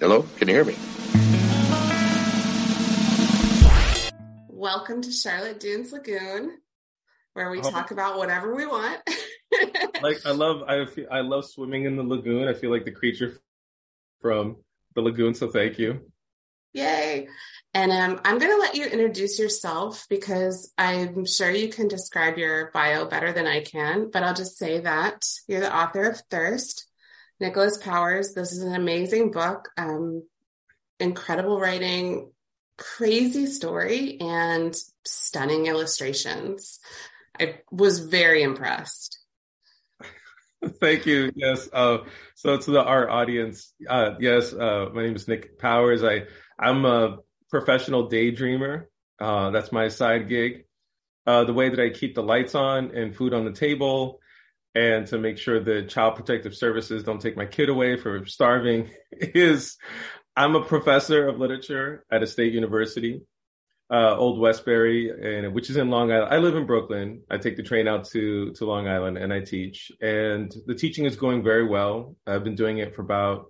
Hello, can you hear me? Welcome to Charlotte Dunes Lagoon, where we oh. talk about whatever we want. like I love I feel, I love swimming in the lagoon. I feel like the creature from the lagoon, so thank you. Yay. And um, I'm going to let you introduce yourself because I'm sure you can describe your bio better than I can, but I'll just say that you're the author of Thirst, Nicholas Powers. This is an amazing book, um, incredible writing, crazy story, and stunning illustrations. I was very impressed. Thank you. Yes. Uh, so to the art audience, uh, yes, uh, my name is Nick Powers. I I'm a professional daydreamer. Uh, that's my side gig. Uh, the way that I keep the lights on and food on the table, and to make sure that Child Protective Services don't take my kid away for starving, is I'm a professor of literature at a state university, uh, Old Westbury, and which is in Long Island. I live in Brooklyn. I take the train out to to Long Island and I teach, and the teaching is going very well. I've been doing it for about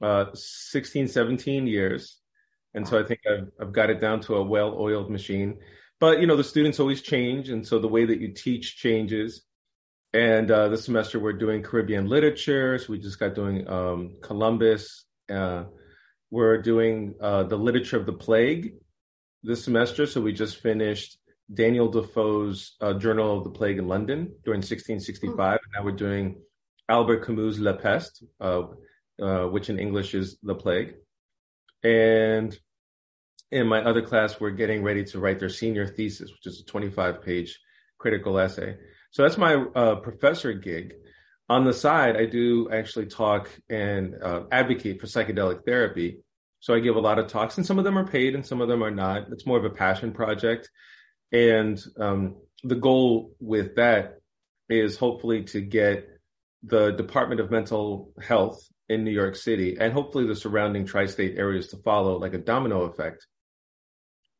uh, 16, 17 years. And so I think I've, I've got it down to a well oiled machine. But, you know, the students always change. And so the way that you teach changes. And uh, this semester we're doing Caribbean literature. So we just got doing um, Columbus. Uh, we're doing uh, the literature of the plague this semester. So we just finished Daniel Defoe's uh, Journal of the Plague in London during 1665. Mm-hmm. And now we're doing Albert Camus' La Peste, uh, uh, which in English is The Plague. And in my other class we're getting ready to write their senior thesis, which is a 25 page critical essay. So that's my uh, professor gig. On the side, I do actually talk and uh, advocate for psychedelic therapy. So I give a lot of talks, and some of them are paid and some of them are not. It's more of a passion project. And um, the goal with that is hopefully to get the Department of Mental Health in New York City and hopefully the surrounding tri state areas to follow, like a domino effect,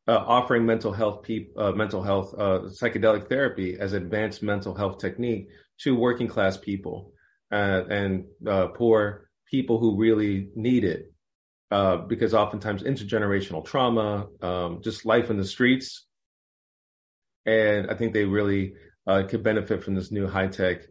uh, offering mental health pe- uh, mental health uh, psychedelic therapy as advanced mental health technique to working class people uh, and uh, poor people who really need it because oftentimes intergenerational trauma um, just life in the streets. And i think they really could benefit from this new high tech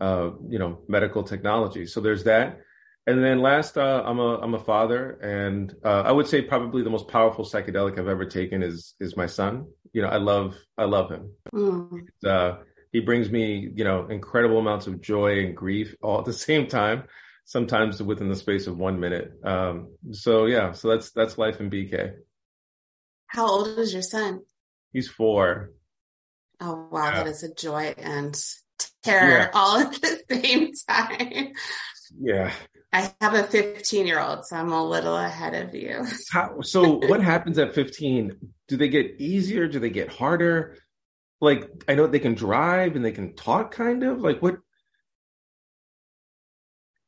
you know medical technology. So there's that and then last, uh, I'm a I'm a father, and uh, I would say probably the most powerful psychedelic I've ever taken is is my son. You know, I love I love him. Mm. Uh, he brings me you know incredible amounts of joy and grief all at the same time. Sometimes within the space of one minute. Um, so yeah, so that's that's life in BK. How old is your son? He's four. Oh wow, yeah. that is a joy and terror yeah. all at the same time. Yeah, I have a 15 year old, so I'm a little ahead of you. How, so, what happens at 15? Do they get easier? Do they get harder? Like, I know they can drive and they can talk, kind of. Like, what?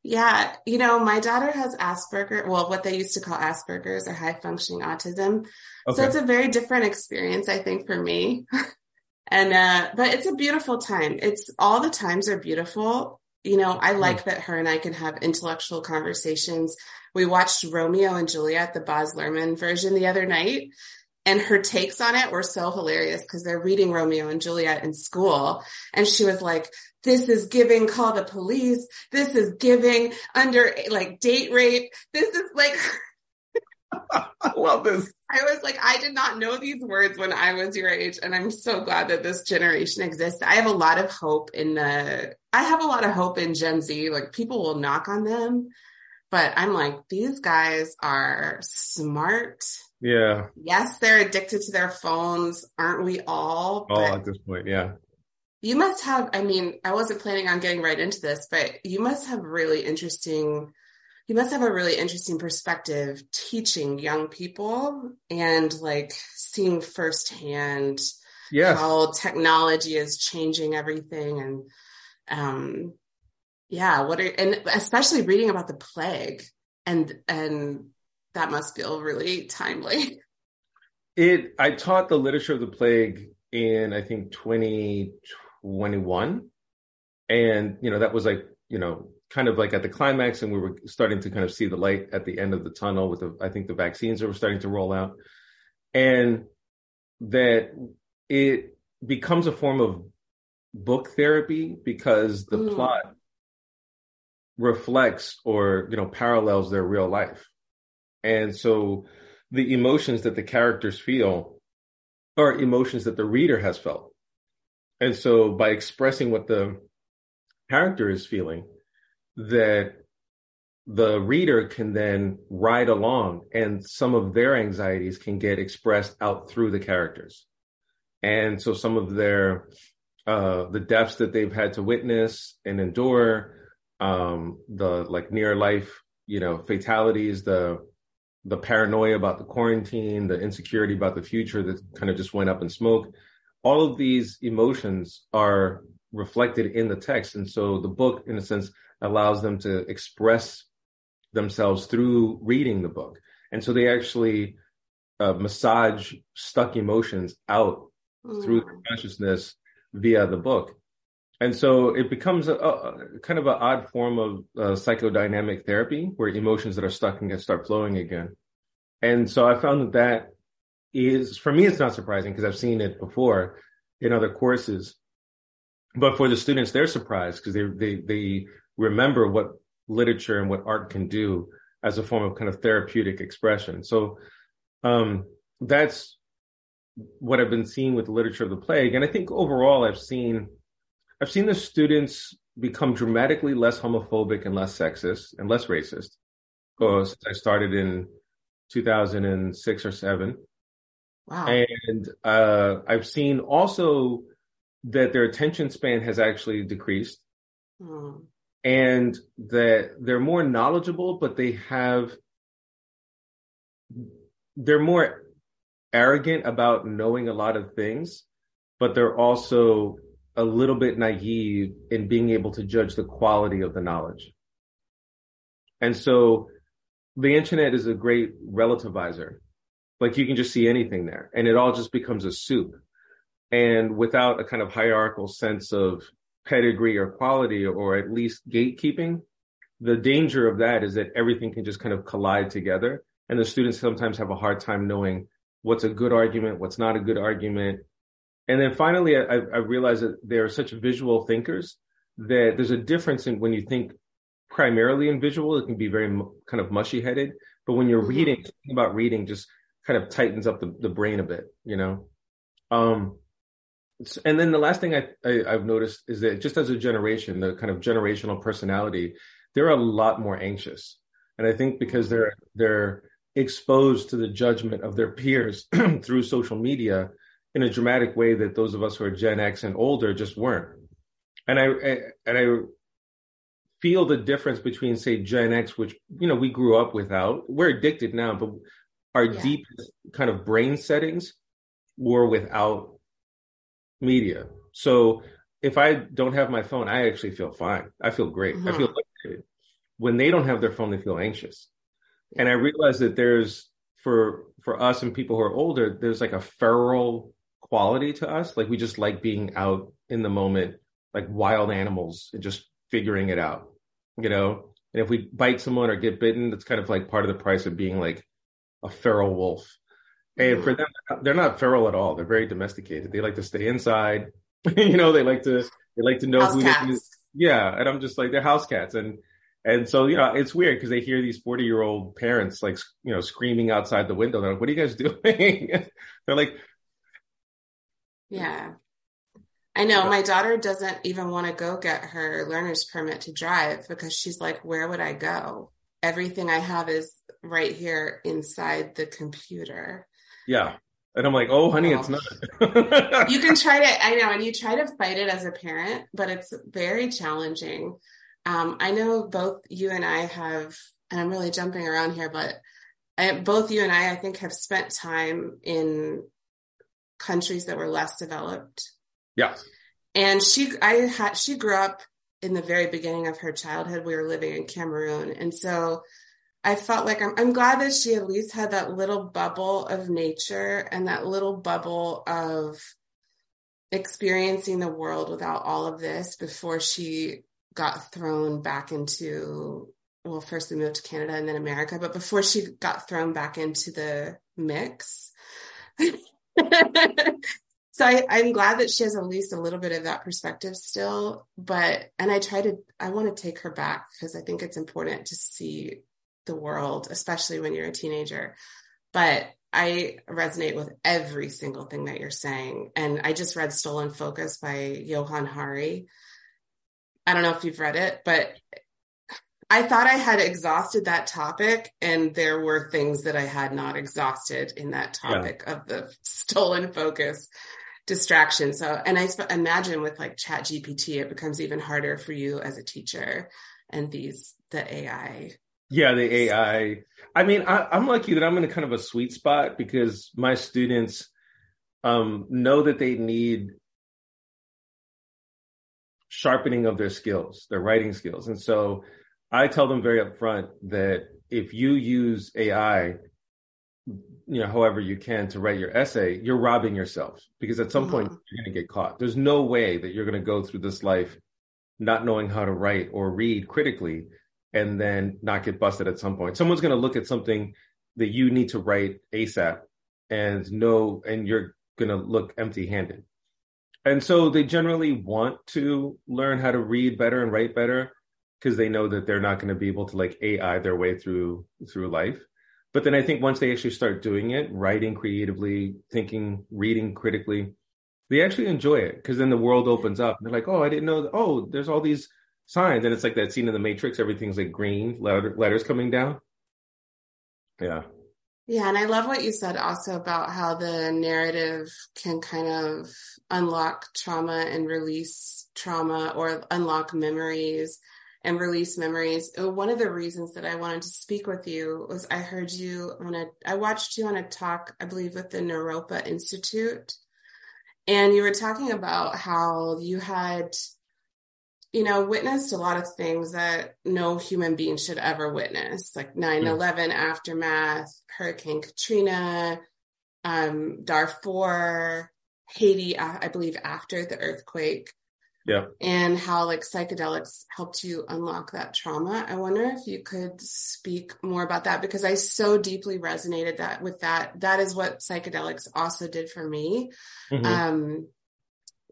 Yeah, you know, my daughter has Asperger, well, what they used to call Asperger's or high functioning autism. Okay. So it's a very different experience, I think, for me. and, uh, but it's a beautiful time. It's all the times are beautiful you know, I hmm. like that her and I can have intellectual conversations. We watched Romeo and Juliet, the Baz Luhrmann version the other night, and her takes on it were so hilarious because they're reading Romeo and Juliet in school. And she was like, this is giving call the police. This is giving under like date rape. This is like, I love this. I was like, I did not know these words when I was your age. And I'm so glad that this generation exists. I have a lot of hope in the, I have a lot of hope in Gen Z. Like people will knock on them, but I'm like, these guys are smart. Yeah. Yes, they're addicted to their phones. Aren't we all? Oh, all at this point. Yeah. You must have, I mean, I wasn't planning on getting right into this, but you must have really interesting you must have a really interesting perspective teaching young people and like seeing firsthand yes. how technology is changing everything and um yeah what are and especially reading about the plague and and that must feel really timely it i taught the literature of the plague in i think 2021 and you know that was like you know kind of like at the climax and we were starting to kind of see the light at the end of the tunnel with the, I think the vaccines that were starting to roll out. And that it becomes a form of book therapy because the mm. plot reflects or you know parallels their real life and so the emotions that the characters feel are emotions that the reader has felt and so by expressing what the character is feeling that the reader can then ride along and some of their anxieties can get expressed out through the characters. And so some of their uh the deaths that they've had to witness and endure um the like near life you know fatalities the the paranoia about the quarantine the insecurity about the future that kind of just went up in smoke all of these emotions are reflected in the text. And so the book in a sense allows them to express themselves through reading the book and so they actually uh, massage stuck emotions out mm. through consciousness via the book and so it becomes a, a kind of an odd form of uh, psychodynamic therapy where emotions that are stuck can get start flowing again. And so I found that that is, for me, it's not surprising because I've seen it before in other courses. But for the students, they're surprised because they, they, they remember what literature and what art can do as a form of kind of therapeutic expression. So, um, that's what I've been seeing with the literature of the plague. And I think overall I've seen I've seen the students become dramatically less homophobic and less sexist and less racist. Oh, since I started in 2006 or seven. Wow. And uh, I've seen also that their attention span has actually decreased. Hmm. And that they're more knowledgeable, but they have, they're more arrogant about knowing a lot of things, but they're also a little bit naive in being able to judge the quality of the knowledge. And so the internet is a great relativizer. Like you can just see anything there and it all just becomes a soup. And without a kind of hierarchical sense of pedigree or quality or at least gatekeeping, the danger of that is that everything can just kind of collide together. And the students sometimes have a hard time knowing what's a good argument, what's not a good argument, and then finally, I, I realized that they're such visual thinkers that there's a difference in when you think primarily in visual, it can be very kind of mushy headed. But when you're mm-hmm. reading, about reading just kind of tightens up the, the brain a bit, you know? Um, and then the last thing I, I, have noticed is that just as a generation, the kind of generational personality, they're a lot more anxious. And I think because they're, they're exposed to the judgment of their peers through social media, in a dramatic way that those of us who are Gen X and older just weren't. And I, I and I feel the difference between say Gen X, which you know we grew up without. We're addicted now, but our yeah. deep kind of brain settings were without media. So if I don't have my phone, I actually feel fine. I feel great. Mm-hmm. I feel liberated. When they don't have their phone, they feel anxious. And I realize that there's for for us and people who are older, there's like a feral quality to us. Like we just like being out in the moment, like wild animals and just figuring it out, you know? And if we bite someone or get bitten, that's kind of like part of the price of being like a feral wolf. And for them, they're not feral at all. They're very domesticated. They like to stay inside. you know, they like to they like to know house who cats. they Yeah, and I'm just like they're house cats, and and so you know it's weird because they hear these 40 year old parents like you know screaming outside the window. They're like, "What are you guys doing?" they're like, yeah. I know my daughter doesn't even want to go get her learner's permit to drive because she's like, where would I go? Everything I have is right here inside the computer. Yeah. And I'm like, oh, honey, oh. it's not. you can try to, I know, and you try to fight it as a parent, but it's very challenging. Um, I know both you and I have, and I'm really jumping around here, but I, both you and I, I think, have spent time in countries that were less developed. Yeah. And she, I had, she grew up in the very beginning of her childhood. We were living in Cameroon. And so I felt like I'm, I'm glad that she at least had that little bubble of nature and that little bubble of experiencing the world without all of this before she got thrown back into well, first we moved to Canada and then America, but before she got thrown back into the mix. so I, I'm glad that she has at least a little bit of that perspective still. But, and I try to, I want to take her back because I think it's important to see the world, especially when you're a teenager. But I resonate with every single thing that you're saying. And I just read Stolen Focus by Johann Hari. I don't know if you've read it, but I thought I had exhausted that topic, and there were things that I had not exhausted in that topic yeah. of the stolen focus distraction. So, and I sp- imagine with like Chat GPT, it becomes even harder for you as a teacher and these the AI. Yeah, the AI. I mean, I, am lucky that I'm in a kind of a sweet spot because my students um, know that they need sharpening of their skills, their writing skills, and so I tell them very upfront that if you use AI you know, however you can to write your essay, you're robbing yourself because at some mm-hmm. point you're going to get caught. There's no way that you're going to go through this life not knowing how to write or read critically and then not get busted at some point. Someone's going to look at something that you need to write ASAP and know, and you're going to look empty handed. And so they generally want to learn how to read better and write better because they know that they're not going to be able to like AI their way through through life. But then I think once they actually start doing it, writing creatively, thinking, reading critically, they actually enjoy it because then the world opens up. And they're like, oh, I didn't know. That. Oh, there's all these signs. And it's like that scene in the Matrix. Everything's like green letter, letters coming down. Yeah. Yeah. And I love what you said also about how the narrative can kind of unlock trauma and release trauma or unlock memories and release memories. Uh, one of the reasons that I wanted to speak with you was I heard you on a, I watched you on a talk, I believe, with the Naropa Institute. And you were talking about how you had, you know, witnessed a lot of things that no human being should ever witness, like 9 mm. 11 aftermath, Hurricane Katrina, um, Darfur, Haiti, I believe, after the earthquake. Yeah. And how like psychedelics helped you unlock that trauma. I wonder if you could speak more about that because i so deeply resonated that with that. That is what psychedelics also did for me. Mm-hmm. um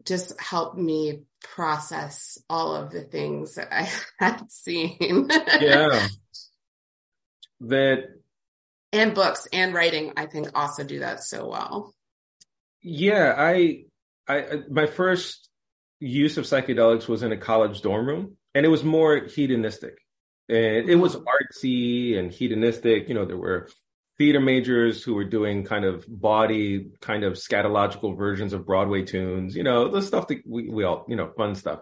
just helped me process all of the things that i had seen. Yeah. That and books and writing i think also do that so well. Yeah i i my first use of psychedelics was in a college dorm room and it was more hedonistic. And it was mm-hmm. artsy and hedonistic you know there were theater majors who were doing kind of body kind of scatological versions of broadway tunes you know the stuff that we, we all you know fun stuff.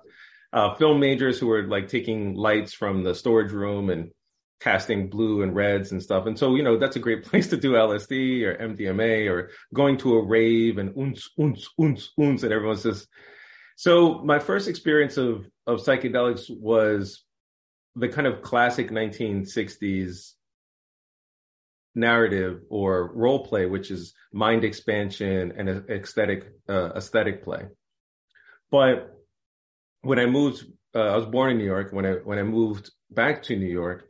Uh, film majors who were like taking lights from the storage room and casting blue and reds and stuff. And so you know that's a great place to do lsd or mdma or going to a rave and uns uns uns uns and everyone's just so my first experience of of psychedelics was the kind of classic 1960s narrative or role play, which is mind expansion and aesthetic uh, aesthetic play. But when I moved, uh, I was born in New York. When I when I moved back to New York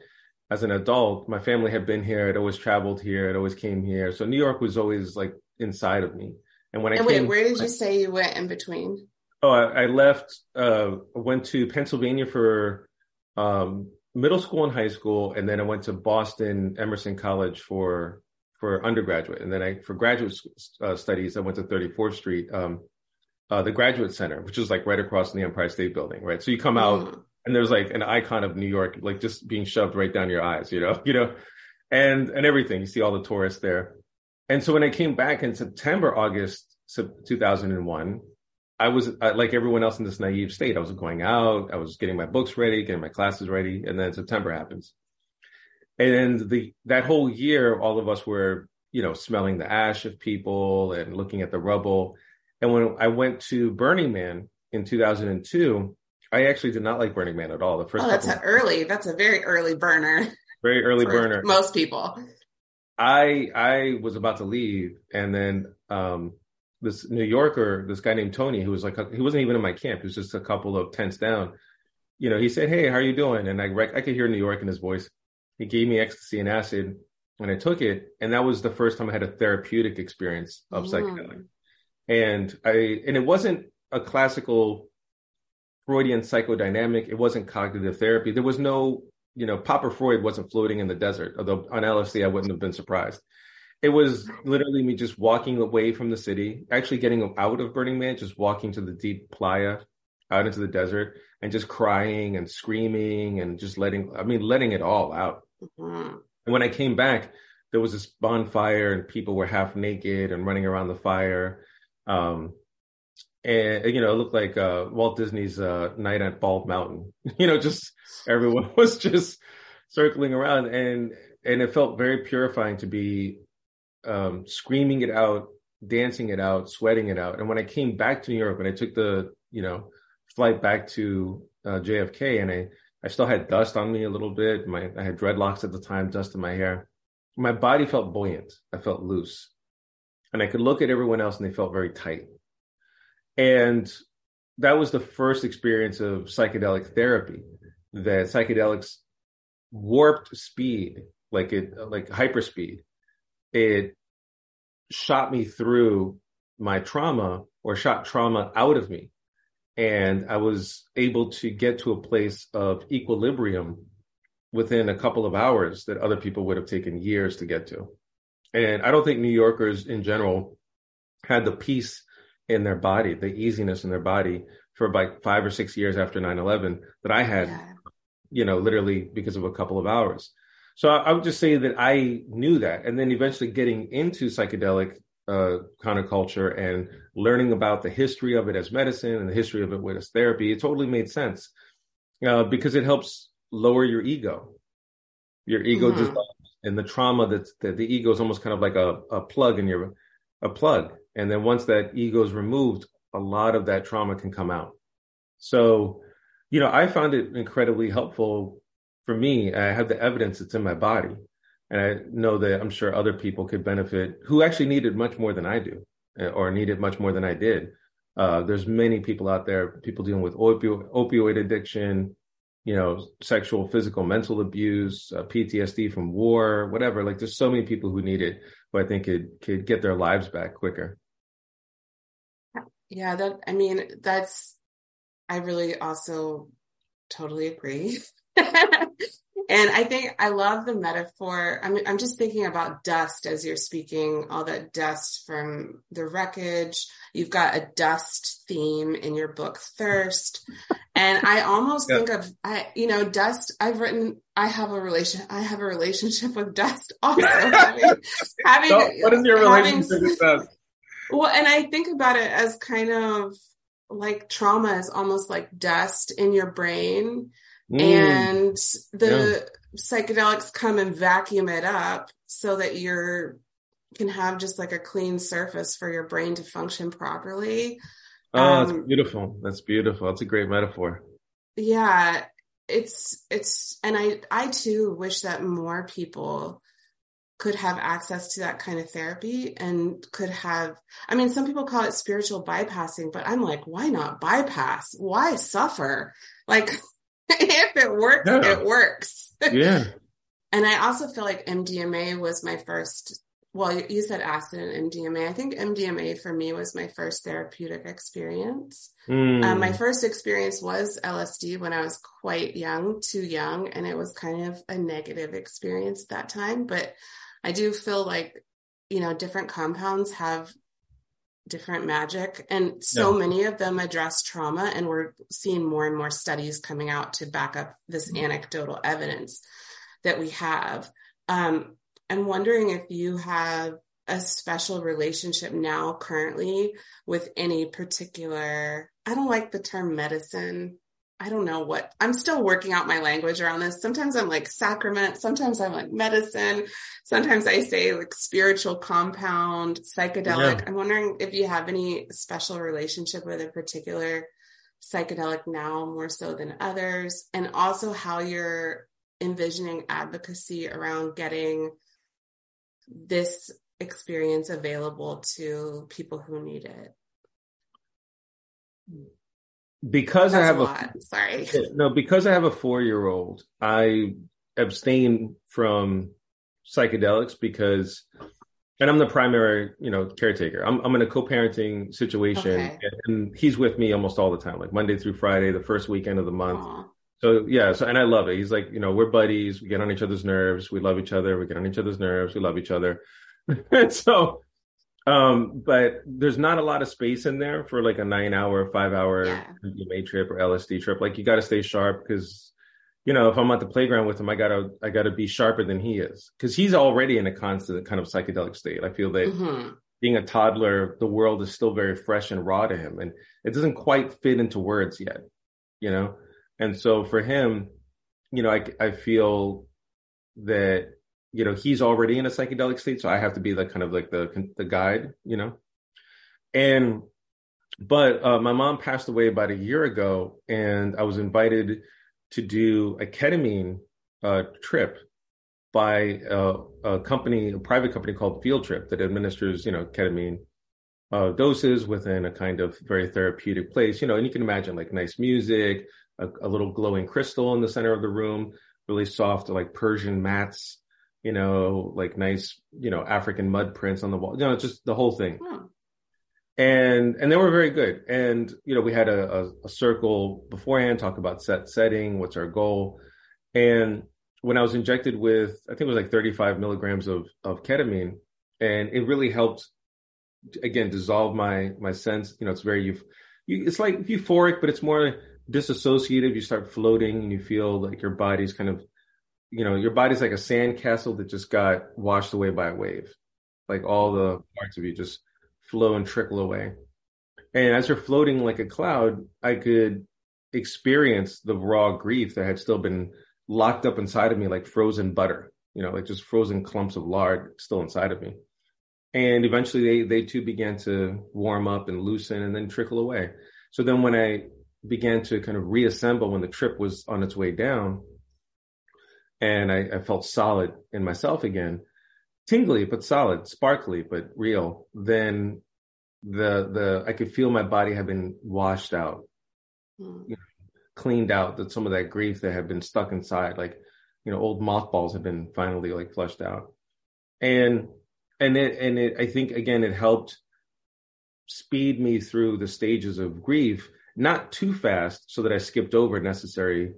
as an adult, my family had been here. I'd always traveled here. I'd always came here. So New York was always like inside of me. And when I and came, wait, where did you say you went in between? Oh, I, I left. Uh, went to Pennsylvania for um, middle school and high school, and then I went to Boston Emerson College for for undergraduate, and then I for graduate uh, studies I went to 34th Street, um, uh, the Graduate Center, which is like right across from the Empire State Building, right? So you come out mm. and there's like an icon of New York, like just being shoved right down your eyes, you know, you know, and and everything. You see all the tourists there, and so when I came back in September, August 2001 I was like everyone else in this naive state. I was going out, I was getting my books ready, getting my classes ready, and then September happens. And the that whole year, all of us were, you know, smelling the ash of people and looking at the rubble. And when I went to Burning Man in 2002, I actually did not like Burning Man at all. The first, oh, that's an early. That's a very early burner. Very early burner. Most people. I I was about to leave, and then um, this New Yorker, this guy named Tony, who was like, he wasn't even in my camp. He was just a couple of tents down. you know, he said, "Hey, how are you doing?" And I I could hear New York in his voice. He gave me ecstasy and acid, and I took it, and that was the first time I had a therapeutic experience of mm. psychedelic. And I and it wasn't a classical Freudian psychodynamic. It wasn't cognitive therapy. There was no, you know, Papa Freud wasn't floating in the desert. Although on LSD, I wouldn't have been surprised. It was literally me just walking away from the city, actually getting out of Burning Man, just walking to the deep playa out into the desert and just crying and screaming and just letting, I mean, letting it all out. Mm-hmm. And when I came back, there was this bonfire and people were half naked and running around the fire. Um, and you know, it looked like uh, Walt Disney's uh, Night at Bald Mountain. you know, just everyone was just circling around, and and it felt very purifying to be um, screaming it out, dancing it out, sweating it out. And when I came back to New York, when I took the you know flight back to uh, JFK, and I I still had dust on me a little bit. My I had dreadlocks at the time, dust in my hair. My body felt buoyant. I felt loose, and I could look at everyone else, and they felt very tight. And that was the first experience of psychedelic therapy. That psychedelics warped speed, like it like hyperspeed, it shot me through my trauma or shot trauma out of me. And I was able to get to a place of equilibrium within a couple of hours that other people would have taken years to get to. And I don't think New Yorkers in general had the peace in their body, the easiness in their body for about five or six years after 9 11 that I had, yeah. you know, literally because of a couple of hours. So I, I, would just say that I knew that. And then eventually getting into psychedelic uh, counterculture and learning about the history of it as medicine and the history of it with as therapy, it totally made sense uh, because it helps lower your ego. Your ego mm-hmm. dissolves, and the trauma that's that the ego is almost kind of like a, a plug in your a plug. And then once that ego is removed, a lot of that trauma can come out. So, you know, I found it incredibly helpful for me, I have the evidence that's in my body. And I know that I'm sure other people could benefit who actually needed much more than I do eh, or needed much more than I did. Uh, there's many people out there, people dealing with opio- opioid addiction, you know, sexual, physical, mental abuse, uh, PTSD from war, whatever. Like there's so many people who need it who I think could, could get their lives back quicker. Yeah, that, I mean, that's, I really also totally agree. and I think I love the metaphor. I'm, I'm just thinking about dust as you're speaking, all that dust from the wreckage. You've got a dust theme in your book, Thirst. And I almost yeah. think of, I, you know, dust. I've written, I have a relation, I have a relationship with dust also. having, having, so what is your relationship having, with dust? Well, and I think about it as kind of like trauma is almost like dust in your brain Mm. And the yeah. psychedelics come and vacuum it up so that you're can have just like a clean surface for your brain to function properly. Oh, um, that's beautiful. That's beautiful. That's a great metaphor. Yeah, it's it's and I I too wish that more people could have access to that kind of therapy and could have I mean some people call it spiritual bypassing, but I'm like why not bypass? Why suffer? Like if it works, yeah. it works. Yeah. and I also feel like MDMA was my first. Well, you said acid and MDMA. I think MDMA for me was my first therapeutic experience. Mm. Um, my first experience was LSD when I was quite young, too young, and it was kind of a negative experience at that time. But I do feel like, you know, different compounds have different magic and so yeah. many of them address trauma and we're seeing more and more studies coming out to back up this mm-hmm. anecdotal evidence that we have um, i'm wondering if you have a special relationship now currently with any particular i don't like the term medicine I don't know what I'm still working out my language around this. Sometimes I'm like sacrament, sometimes I'm like medicine, sometimes I say like spiritual compound, psychedelic. Yeah. I'm wondering if you have any special relationship with a particular psychedelic now more so than others, and also how you're envisioning advocacy around getting this experience available to people who need it. Because That's I have a, a sorry. No, because I have a four year old, I abstain from psychedelics because and I'm the primary, you know, caretaker. I'm I'm in a co-parenting situation, okay. and, he's with me almost all the time, like Monday through Friday, the first weekend of the month. Aww. So yeah, so and I love it. He's like, you know, we're buddies. We get on each other's nerves. We love each other. We get on each other's nerves. We love each other. and so, um, but there's not a lot of space in there for like a nine hour, five hour yeah. MDMA trip or LSD trip. Like you got to stay sharp because you know, if I'm at the playground with him, I gotta I gotta be sharper than he is because he's already in a constant kind of psychedelic state. I feel that mm-hmm. being a toddler, the world is still very fresh and raw to him, and it doesn't quite fit into words yet, you know. And so for him, you know, I I feel that you know he's already in a psychedelic state, so I have to be the kind of like the the guide, you know. And but uh, my mom passed away about a year ago, and I was invited to do a ketamine uh, trip by a, a, company, a private company called Field Trip that administers, you know, ketamine uh, doses within a kind of very therapeutic place. You know, and you can imagine like nice music, a, a little glowing crystal in the center of the room, really soft like Persian mats, you know, like nice, you know, African mud prints on the wall. You know, just the whole thing. Hmm and and they were very good. And you know, we had a, a, a circle beforehand, talk about set setting, what's our goal, and when I was injected with, I think it was like 35 milligrams of of ketamine, and it really helped again dissolve my my sense. You know, it's very you, it's like euphoric, but it's more disassociative. You start floating, and you feel like your body's kind of, you know, your body's like a sand castle that just got washed away by a wave. Like all the parts of you just flow and trickle away. And as you're floating like a cloud, I could experience the raw grief that had still been locked up inside of me like frozen butter, you know, like just frozen clumps of lard still inside of me. And eventually they, they too began to warm up and loosen and then trickle away. So then when I began to kind of reassemble when the trip was on its way down and I, I felt solid in myself again, tingly but solid, sparkly but real, then the the I could feel my body had been washed out, mm. you know, cleaned out. That some of that grief that had been stuck inside, like you know, old mothballs had been finally like flushed out, and and it and it I think again it helped speed me through the stages of grief, not too fast, so that I skipped over necessary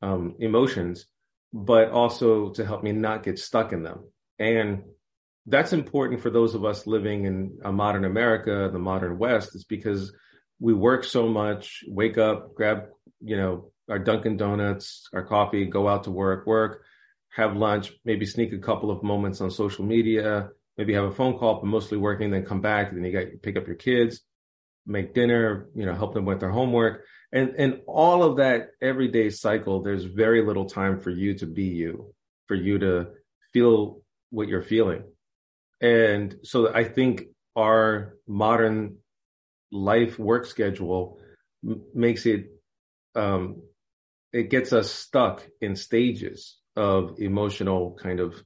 um, emotions, but also to help me not get stuck in them. And that's important for those of us living in a modern America, the modern West, is because we work so much, wake up, grab, you know, our Dunkin' Donuts, our coffee, go out to work, work, have lunch, maybe sneak a couple of moments on social media, maybe have a phone call, but mostly working, then come back, then you got pick up your kids, make dinner, you know, help them with their homework. And and all of that everyday cycle, there's very little time for you to be you, for you to feel what you're feeling. And so I think our modern life work schedule m- makes it, um, it gets us stuck in stages of emotional kind of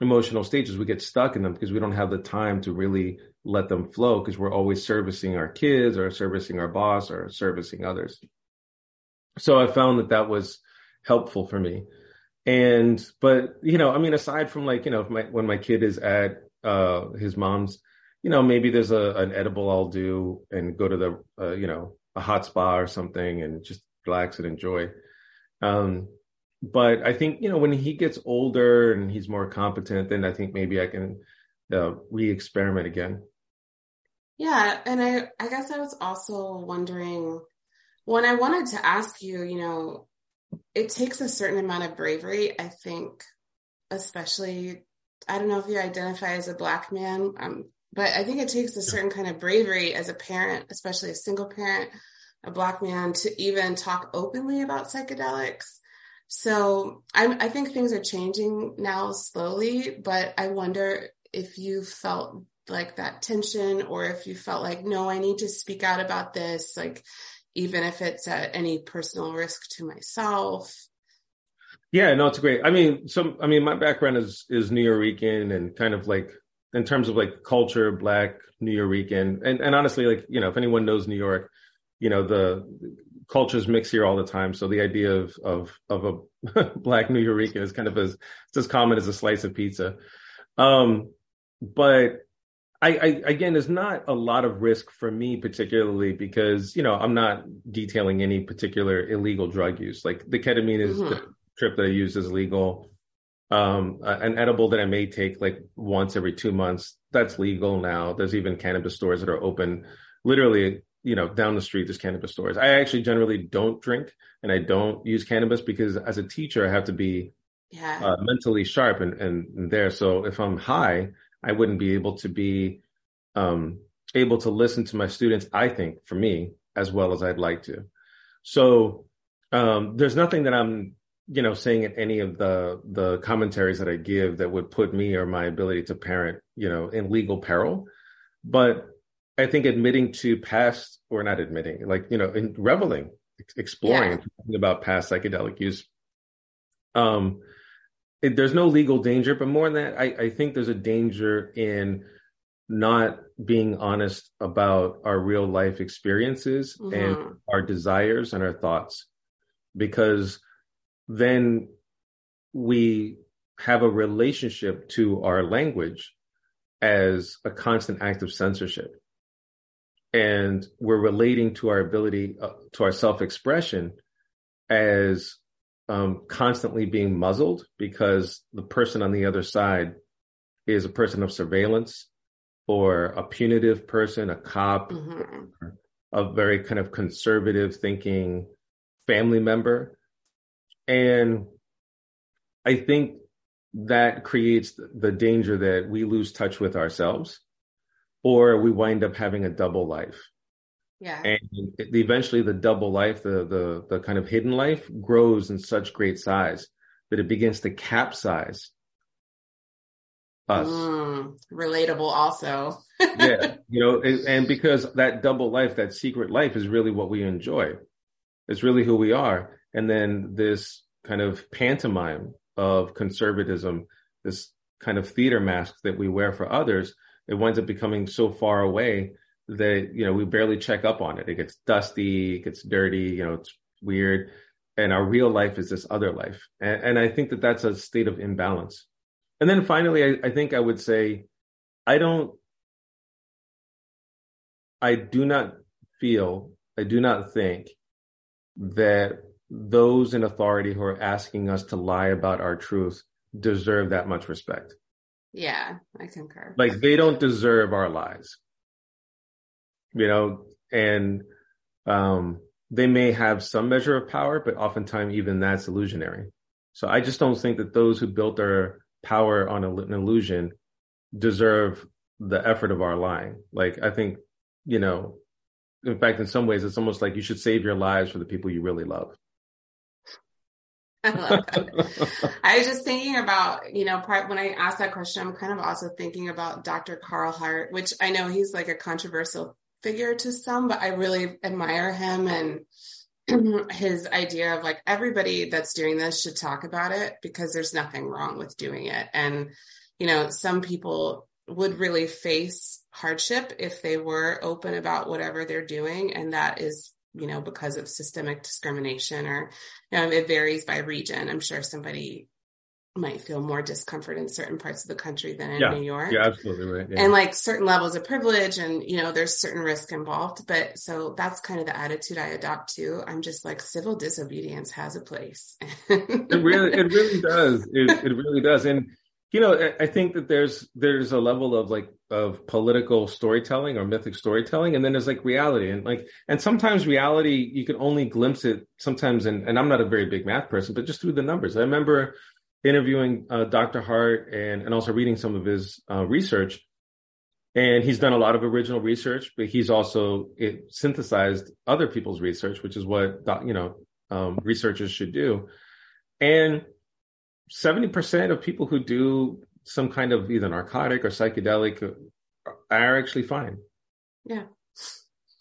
emotional stages. We get stuck in them because we don't have the time to really let them flow because we're always servicing our kids or servicing our boss or servicing others. So I found that that was helpful for me. And but you know i mean aside from like you know my, when my kid is at uh his mom's you know maybe there's a an edible i'll do and go to the uh, you know a hot spa or something and just relax and enjoy. Um but i think you know when he gets older and he's more competent then i think maybe i can uh, re-experiment again yeah and i i guess i was also wondering when i wanted to ask you you know it takes a certain amount of bravery, I think, especially, I don't know if you identify as a black man, um, but I think it takes a certain kind of bravery as a parent, especially a single parent, a black man, to even talk openly about psychedelics. So I, I think things are changing now slowly, but I wonder if you felt like that tension or if you felt like, no, I need to speak out about this. Like, even if it's at any personal risk to myself. Yeah, no, it's great. I mean, some, I mean, my background is is New Nuyorican and kind of like in terms of like culture, Black New Nuyorican, and and honestly, like you know, if anyone knows New York, you know the cultures mix here all the time. So the idea of of of a black New Nuyorican is kind of as it's as common as a slice of pizza. Um, but I, I, again, there's not a lot of risk for me particularly because you know I'm not detailing any particular illegal drug use. Like the ketamine is mm-hmm. the trip that I use is legal. Um, an edible that I may take like once every two months that's legal now. There's even cannabis stores that are open, literally you know, down the street, there's cannabis stores. I actually generally don't drink and I don't use cannabis because as a teacher, I have to be yeah. uh, mentally sharp and, and, and, there. So if I'm high, I wouldn't be able to be um, able to listen to my students, I think, for me, as well as I'd like to. So um, there's nothing that I'm, you know, saying in any of the the commentaries that I give that would put me or my ability to parent, you know, in legal peril. But I think admitting to past, or not admitting, like you know, in reveling, exploring, yeah. about past psychedelic use. Um, it, there's no legal danger, but more than that, I, I think there's a danger in not being honest about our real life experiences mm-hmm. and our desires and our thoughts, because then we have a relationship to our language as a constant act of censorship and we're relating to our ability uh, to our self-expression as um, constantly being muzzled because the person on the other side is a person of surveillance or a punitive person, a cop, mm-hmm. a very kind of conservative thinking family member. And I think that creates the danger that we lose touch with ourselves or we wind up having a double life. Yeah. And eventually the double life, the the the kind of hidden life grows in such great size that it begins to capsize us. Mm, relatable also. yeah. You know, and because that double life, that secret life is really what we enjoy. It's really who we are. And then this kind of pantomime of conservatism, this kind of theater mask that we wear for others it winds up becoming so far away that you know we barely check up on it. It gets dusty, it gets dirty, you know, it's weird, and our real life is this other life, and, and I think that that's a state of imbalance. And then finally, I, I think I would say, I don't, I do not feel, I do not think that those in authority who are asking us to lie about our truth deserve that much respect. Yeah, I concur. Like they don't deserve our lies. You know, and um they may have some measure of power, but oftentimes even that's illusionary. So I just don't think that those who built their power on an illusion deserve the effort of our lying. Like I think, you know, in fact, in some ways, it's almost like you should save your lives for the people you really love. I love that. I was just thinking about, you know, part when I asked that question, I'm kind of also thinking about Dr. Carl Hart, which I know he's like a controversial figure to some, but I really admire him and his idea of like everybody that's doing this should talk about it because there's nothing wrong with doing it. And, you know, some people would really face hardship if they were open about whatever they're doing. And that is you know, because of systemic discrimination or you know, it varies by region. I'm sure somebody might feel more discomfort in certain parts of the country than in yeah, New York. Yeah, absolutely right. Yeah. And like certain levels of privilege and, you know, there's certain risk involved. But so that's kind of the attitude I adopt too. I'm just like civil disobedience has a place. it really, it really does. It, it really does. And you know, I think that there's there's a level of like of political storytelling or mythic storytelling, and then there's like reality, and like and sometimes reality you can only glimpse it sometimes, and and I'm not a very big math person, but just through the numbers. I remember interviewing uh, Dr. Hart and and also reading some of his uh, research, and he's done a lot of original research, but he's also synthesized other people's research, which is what you know um, researchers should do, and 70% of people who do some kind of either narcotic or psychedelic are actually fine. Yeah.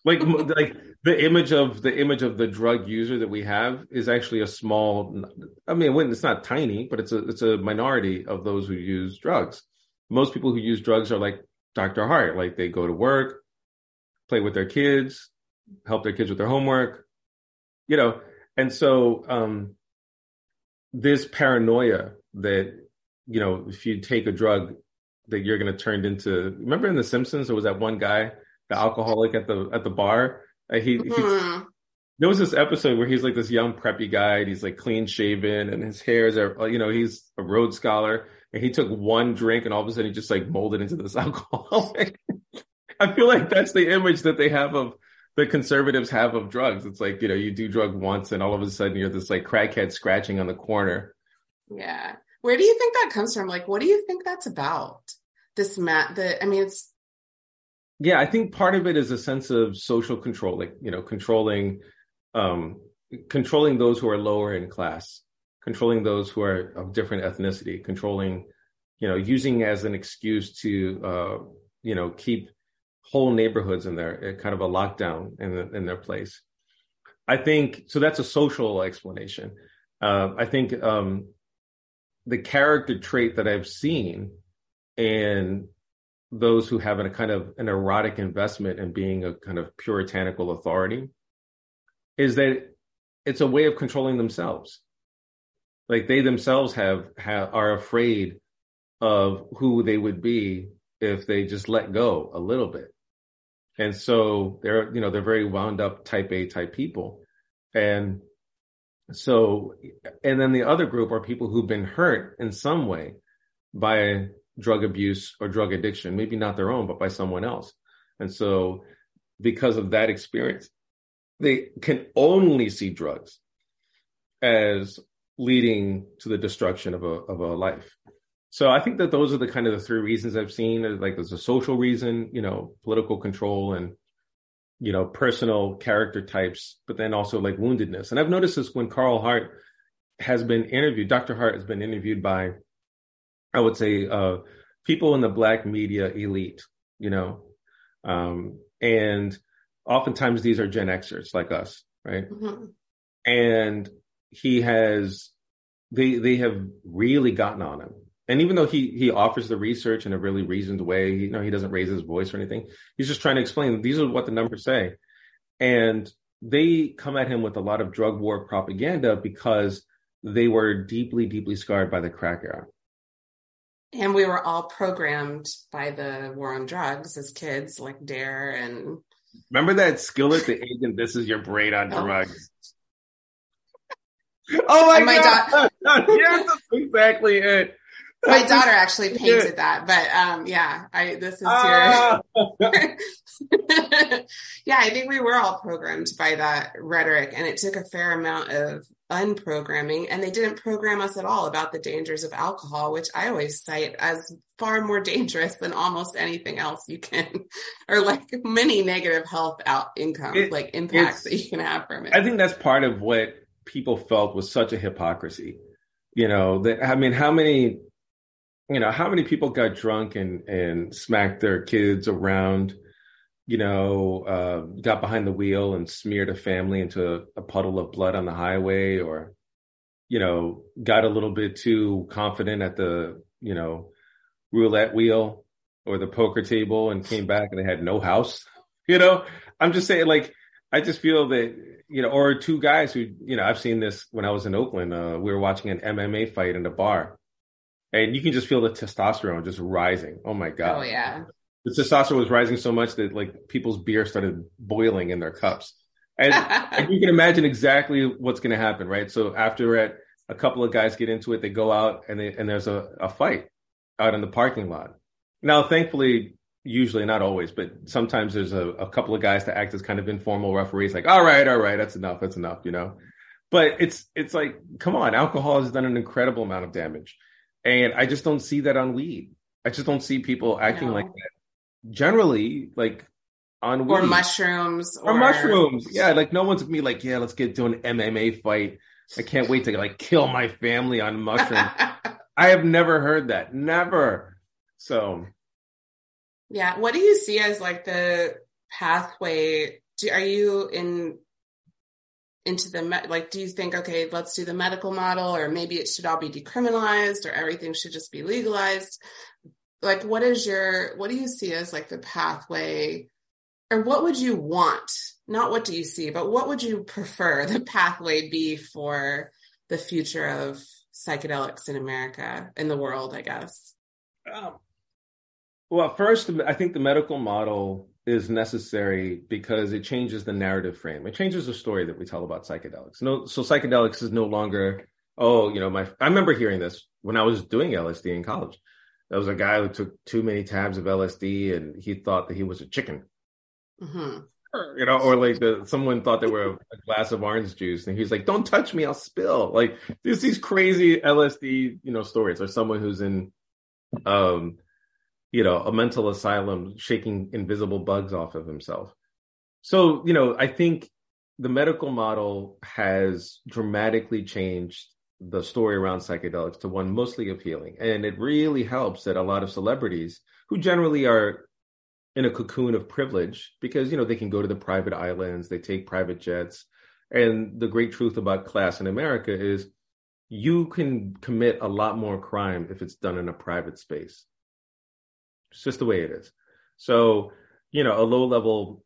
Like like the image of the image of the drug user that we have is actually a small I mean it's not tiny, but it's a it's a minority of those who use drugs. Most people who use drugs are like Dr. Hart, like they go to work, play with their kids, help their kids with their homework, you know. And so um, this paranoia that you know if you take a drug that you're going to turn into. Remember in The Simpsons, there was that one guy, the alcoholic at the at the bar. Uh, he, mm-hmm. he there was this episode where he's like this young preppy guy and he's like clean shaven and his hair is you know he's a Rhodes scholar and he took one drink and all of a sudden he just like molded into this alcoholic. I feel like that's the image that they have of the conservatives have of drugs. It's like, you know, you do drug once and all of a sudden you're this like crackhead scratching on the corner. Yeah. Where do you think that comes from? Like, what do you think that's about? This mat, the, I mean, it's. Yeah, I think part of it is a sense of social control, like, you know, controlling, um, controlling those who are lower in class, controlling those who are of different ethnicity, controlling, you know, using as an excuse to, uh, you know, keep whole neighborhoods in there, eh, kind of a lockdown in, the, in their place. I think so. That's a social explanation. Uh, I think um, the character trait that I've seen in those who have a kind of an erotic investment in being a kind of puritanical authority is that it's a way of controlling themselves. Like they themselves have, have are afraid of who they would be if they just let go a little bit. And so they're, you know, they're very wound up type A type people. And so, and then the other group are people who've been hurt in some way by drug abuse or drug addiction, maybe not their own, but by someone else. And so, because of that experience, they can only see drugs as leading to the destruction of a of a life. So I think that those are the kind of the three reasons I've seen. Like there's a social reason, you know, political control and you know, personal character types, but then also like woundedness. And I've noticed this when Carl Hart has been interviewed, Dr. Hart has been interviewed by, I would say, uh, people in the black media elite, you know, um, and oftentimes these are Gen Xers like us, right? Mm-hmm. And he has, they, they have really gotten on him and even though he he offers the research in a really reasoned way, you know, he doesn't raise his voice or anything. He's just trying to explain these are what the numbers say. And they come at him with a lot of drug war propaganda because they were deeply, deeply scarred by the crack era. And we were all programmed by the war on drugs as kids, like Dare and. Remember that skillet, the agent, this is your brain on oh. drugs. Oh my, my god! yes, that's exactly it. My daughter actually painted that, but um, yeah, I this is ah. yeah, I think we were all programmed by that rhetoric, and it took a fair amount of unprogramming, and they didn't program us at all about the dangers of alcohol, which I always cite as far more dangerous than almost anything else you can, or like many negative health out income it, like impacts that you can have from it. I think that's part of what people felt was such a hypocrisy. You know, that I mean, how many you know, how many people got drunk and and smacked their kids around, you know, uh, got behind the wheel and smeared a family into a puddle of blood on the highway, or you know, got a little bit too confident at the you know roulette wheel or the poker table and came back and they had no house. You know, I'm just saying, like, I just feel that you know, or two guys who, you know, I've seen this when I was in Oakland. Uh, we were watching an MMA fight in a bar and you can just feel the testosterone just rising. Oh my god! Oh yeah. The testosterone was rising so much that like people's beer started boiling in their cups, and, and you can imagine exactly what's going to happen, right? So after it, a couple of guys get into it, they go out and they, and there's a, a fight out in the parking lot. Now, thankfully, usually not always, but sometimes there's a, a couple of guys to act as kind of informal referees, like, all right, all right, that's enough, that's enough, you know. But it's it's like, come on, alcohol has done an incredible amount of damage. And I just don't see that on weed. I just don't see people acting no. like that. Generally, like on weed. Or mushrooms. Or... or mushrooms. Yeah, like no one's me like, yeah, let's get to an MMA fight. I can't wait to like kill my family on mushrooms. I have never heard that. Never. So yeah. What do you see as like the pathway? Do, are you in into the like do you think okay let's do the medical model or maybe it should all be decriminalized or everything should just be legalized like what is your what do you see as like the pathway or what would you want? Not what do you see, but what would you prefer the pathway be for the future of psychedelics in America, in the world, I guess? Um, well, first, I think the medical model is necessary because it changes the narrative frame. It changes the story that we tell about psychedelics. No, so psychedelics is no longer, oh, you know, my. I remember hearing this when I was doing LSD in college. There was a guy who took too many tabs of LSD and he thought that he was a chicken. Mm-hmm. You know, or like the, someone thought they were a, a, glass of orange juice, and he's like, "Don't touch me, I'll spill." Like there's these crazy LSD, you know, stories, or someone who's in, um, you know, a mental asylum shaking invisible bugs off of himself. So, you know, I think the medical model has dramatically changed the story around psychedelics to one mostly of healing. And it really helps that a lot of celebrities who generally are in a cocoon of privilege because, you know, they can go to the private islands, they take private jets. And the great truth about class in America is you can commit a lot more crime if it's done in a private space. It's just the way it is. So, you know, a low level,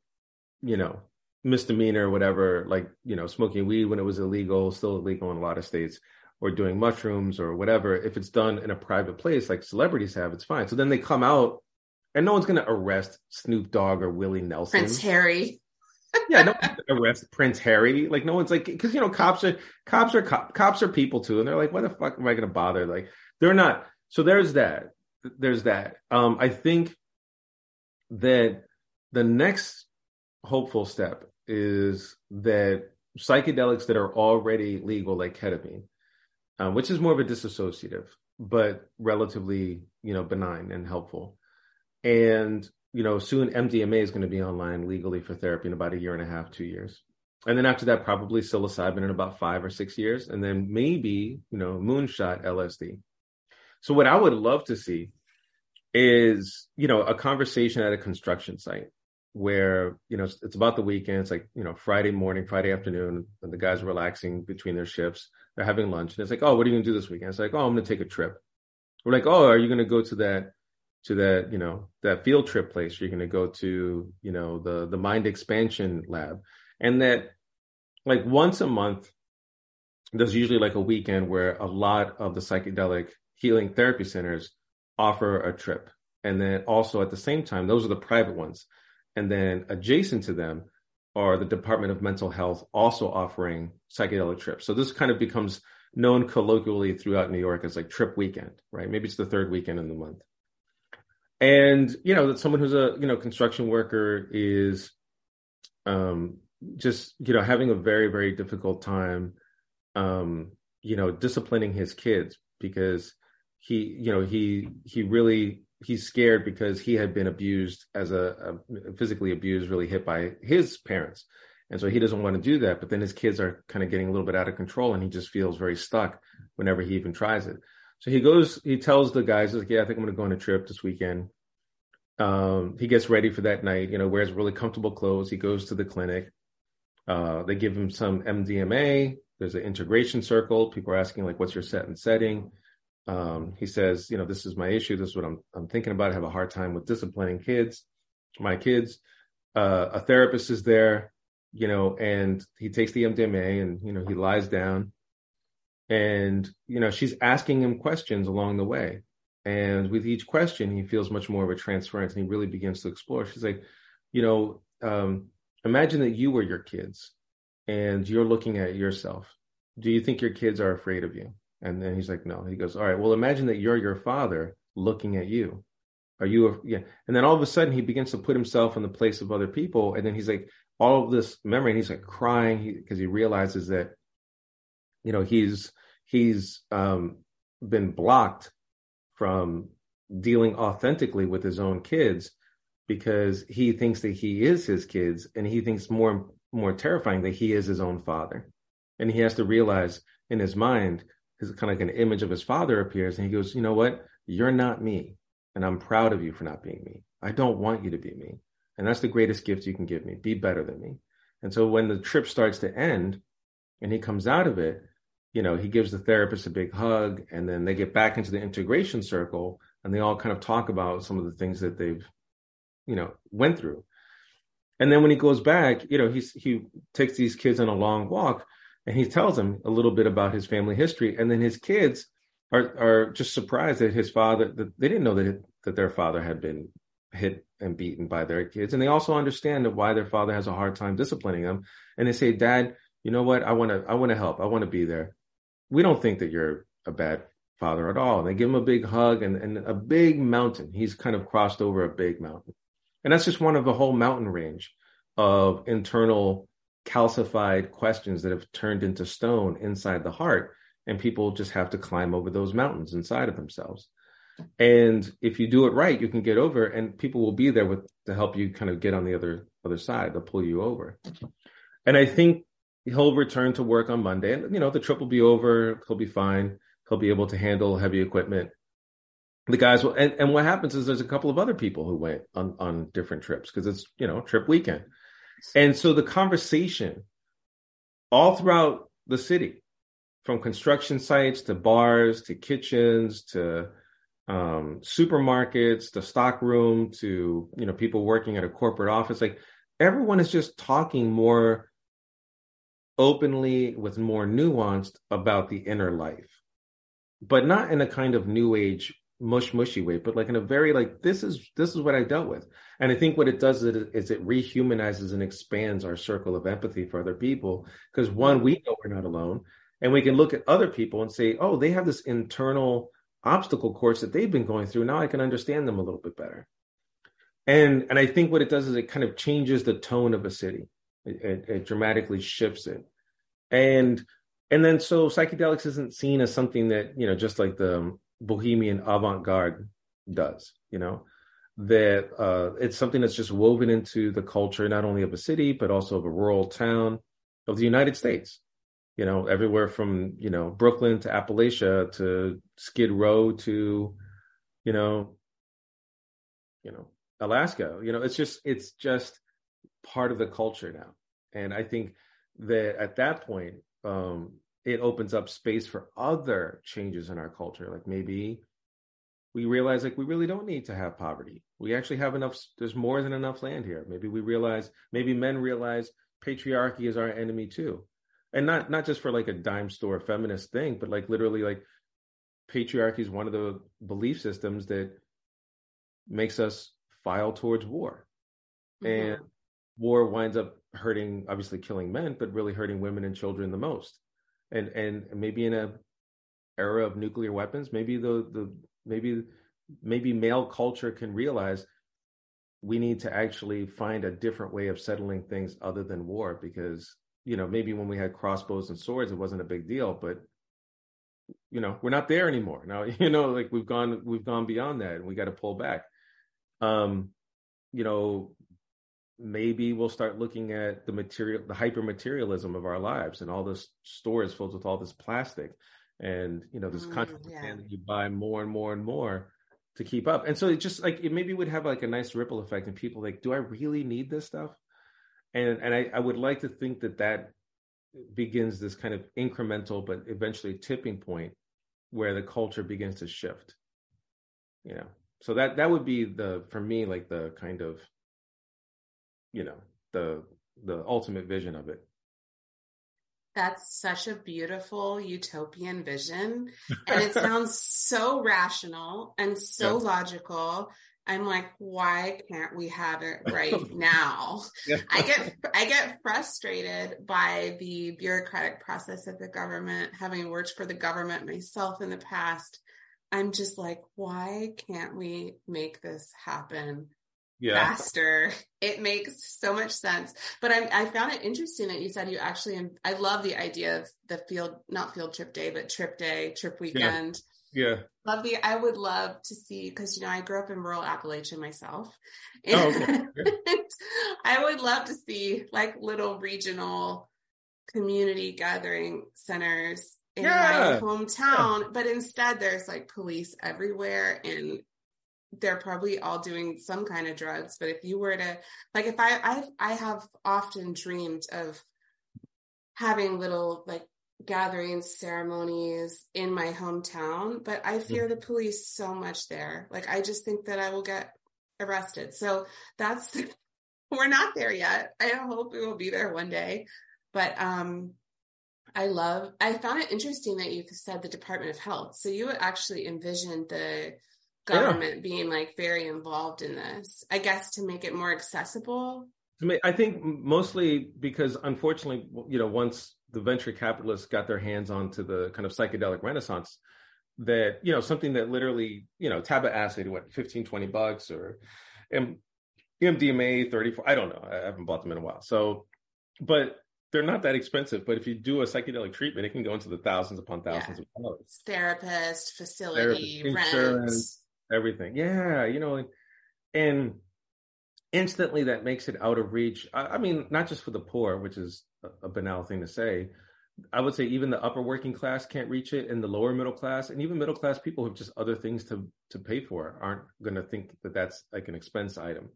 you know, misdemeanor, whatever, like, you know, smoking weed when it was illegal, still illegal in a lot of states, or doing mushrooms or whatever, if it's done in a private place like celebrities have, it's fine. So then they come out and no one's going to arrest Snoop Dogg or Willie Nelson. Prince Harry. yeah, no arrest Prince Harry. Like no one's like because you know cops are cops are cop, cops are people too, and they're like, why the fuck am I going to bother? Like they're not. So there's that there's that. Um, I think that the next hopeful step is that psychedelics that are already legal, like ketamine, um, which is more of a disassociative, but relatively, you know, benign and helpful. And, you know, soon MDMA is going to be online legally for therapy in about a year and a half, two years. And then after that, probably psilocybin in about five or six years. And then maybe, you know, moonshot LSD. So what I would love to see is, you know, a conversation at a construction site where, you know, it's, it's about the weekend. It's like, you know, Friday morning, Friday afternoon, and the guys are relaxing between their shifts. They're having lunch. And it's like, oh, what are you gonna do this weekend? It's like, oh, I'm gonna take a trip. We're like, oh, are you gonna go to that to that, you know, that field trip place? You're gonna go to, you know, the the mind expansion lab. And that like once a month, there's usually like a weekend where a lot of the psychedelic healing therapy centers offer a trip. And then also at the same time, those are the private ones. And then adjacent to them are the Department of Mental Health also offering psychedelic trips. So this kind of becomes known colloquially throughout New York as like trip weekend, right? Maybe it's the third weekend in the month. And, you know, that someone who's a, you know, construction worker is um, just, you know, having a very, very difficult time, um, you know, disciplining his kids because he you know he he really he's scared because he had been abused as a, a, physically abused really hit by his parents. And so he doesn't want to do that but then his kids are kind of getting a little bit out of control and he just feels very stuck whenever he even tries it. So he goes he tells the guys like yeah i think i'm going to go on a trip this weekend. Um, he gets ready for that night you know wears really comfortable clothes. He goes to the clinic. Uh, they give him some mdma there's an integration circle. People are asking like what's your set and setting um, he says, you know, this is my issue. This is what I'm, I'm thinking about. I have a hard time with disciplining kids, my kids. Uh, a therapist is there, you know, and he takes the MDMA and, you know, he lies down and, you know, she's asking him questions along the way. And with each question, he feels much more of a transference and he really begins to explore. She's like, you know, um, imagine that you were your kids and you're looking at yourself. Do you think your kids are afraid of you? And then he's like, no. He goes, all right, well, imagine that you're your father looking at you. Are you, a, yeah. And then all of a sudden he begins to put himself in the place of other people. And then he's like, all of this memory, and he's like crying because he, he realizes that, you know, he's, he's um, been blocked from dealing authentically with his own kids because he thinks that he is his kids and he thinks more more terrifying that he is his own father and he has to realize in his mind his kind of like an image of his father appears and he goes, you know what? You're not me. And I'm proud of you for not being me. I don't want you to be me. And that's the greatest gift you can give me. Be better than me. And so when the trip starts to end and he comes out of it, you know, he gives the therapist a big hug and then they get back into the integration circle and they all kind of talk about some of the things that they've, you know, went through. And then when he goes back, you know, he's he takes these kids on a long walk and he tells them a little bit about his family history. And then his kids are are just surprised that his father that they didn't know that that their father had been hit and beaten by their kids. And they also understand why their father has a hard time disciplining them. And they say, Dad, you know what? I want to, I want to help. I want to be there. We don't think that you're a bad father at all. And they give him a big hug and, and a big mountain. He's kind of crossed over a big mountain. And that's just one of the whole mountain range of internal calcified questions that have turned into stone inside the heart. And people just have to climb over those mountains inside of themselves. And if you do it right, you can get over and people will be there with to help you kind of get on the other other side. They'll pull you over. And I think he'll return to work on Monday and you know, the trip will be over, he'll be fine. He'll be able to handle heavy equipment. The guys will and, and what happens is there's a couple of other people who went on on different trips because it's, you know, trip weekend. And so the conversation all throughout the city, from construction sites to bars to kitchens to um, supermarkets, to stockroom to you know people working at a corporate office. Like everyone is just talking more openly with more nuanced about the inner life, but not in a kind of new age mush mushy way, but like in a very like this is this is what I dealt with. And I think what it does is it, rehumanizes and expands our circle of empathy for other people because one we know we're not alone, and we can look at other people and say, oh, they have this internal obstacle course that they've been going through. Now I can understand them a little bit better. And and I think what it does is it kind of changes the tone of a city. It, it, it dramatically shifts it. And and then so psychedelics isn't seen as something that you know just like the bohemian avant-garde does. You know that uh, it's something that's just woven into the culture not only of a city but also of a rural town of the United States you know, everywhere from, you know, Brooklyn to Appalachia to Skid Row to, you know, you know, Alaska. You know, it's just it's just part of the culture now. And I think that at that point, um, it opens up space for other changes in our culture. Like maybe we realize like we really don't need to have poverty. We actually have enough there's more than enough land here. Maybe we realize maybe men realize patriarchy is our enemy too and not not just for like a dime store feminist thing, but like literally like patriarchy is one of the belief systems that makes us file towards war. Mm-hmm. And war winds up hurting obviously killing men, but really hurting women and children the most. And and maybe in a era of nuclear weapons, maybe the the maybe maybe male culture can realize we need to actually find a different way of settling things other than war because you know, maybe when we had crossbows and swords, it wasn't a big deal, but you know, we're not there anymore. Now, you know, like we've gone, we've gone beyond that and we got to pull back. Um, you know, maybe we'll start looking at the material, the hyper materialism of our lives and all this stores filled with all this plastic and, you know, this mm, contraband yeah. that you buy more and more and more to keep up. And so it just like, it maybe would have like a nice ripple effect and people like, do I really need this stuff? and and I, I would like to think that that begins this kind of incremental but eventually tipping point where the culture begins to shift you know so that that would be the for me like the kind of you know the the ultimate vision of it that's such a beautiful utopian vision and it sounds so rational and so yeah. logical I'm like, why can't we have it right now? Yeah. I get I get frustrated by the bureaucratic process of the government, having worked for the government myself in the past. I'm just like, why can't we make this happen yeah. faster? It makes so much sense. But I, I found it interesting that you said you actually, I love the idea of the field, not field trip day, but trip day, trip weekend. Yeah yeah. Love the, I would love to see, cause you know, I grew up in rural Appalachia myself. And oh, okay. I would love to see like little regional community gathering centers in yeah. my hometown, yeah. but instead there's like police everywhere and they're probably all doing some kind of drugs. But if you were to, like, if I, I, I have often dreamed of having little like gatherings, ceremonies in my hometown, but I fear the police so much there. Like I just think that I will get arrested. So that's we're not there yet. I hope we will be there one day. But um, I love, I found it interesting that you said the Department of Health. So you actually envisioned the government yeah. being like very involved in this, I guess to make it more accessible. I think mostly because unfortunately, you know, once the venture capitalists got their hands onto the kind of psychedelic renaissance, that, you know, something that literally, you know, taba acid, what, 15, 20 bucks or M- MDMA 34, I don't know. I haven't bought them in a while. So, but they're not that expensive, but if you do a psychedelic treatment, it can go into the thousands upon thousands yeah. of dollars. Therapist, facility, Therapist, insurance, everything. Yeah, you know, and instantly that makes it out of reach. I, I mean, not just for the poor, which is a, a banal thing to say. I would say even the upper working class can't reach it, and the lower middle class, and even middle class people who have just other things to to pay for aren't going to think that that's like an expense item.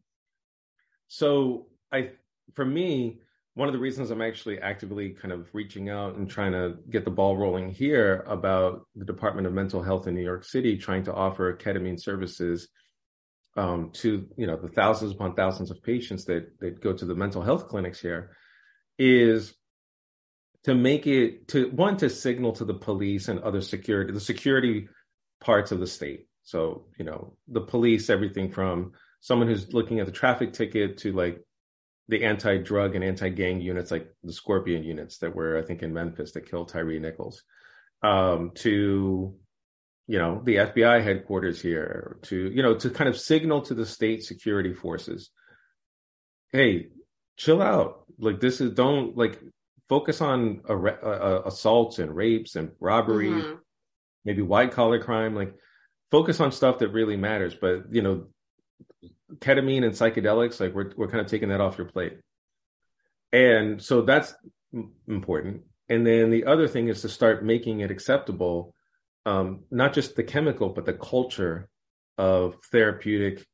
So I, for me, one of the reasons I'm actually actively kind of reaching out and trying to get the ball rolling here about the Department of Mental Health in New York City trying to offer ketamine services um, to you know the thousands upon thousands of patients that that go to the mental health clinics here is to make it to one to signal to the police and other security the security parts of the state. So you know the police everything from someone who's looking at the traffic ticket to like the anti-drug and anti-gang units like the Scorpion units that were, I think, in Memphis that killed Tyre Nichols, um, to you know the FBI headquarters here, to you know to kind of signal to the state security forces, hey, chill out. Like this is don't like focus on uh, uh, assaults and rapes and robberies, mm-hmm. maybe white collar crime. Like focus on stuff that really matters. But you know ketamine and psychedelics, like we're we're kind of taking that off your plate. And so that's important. And then the other thing is to start making it acceptable, um, not just the chemical, but the culture of therapeutic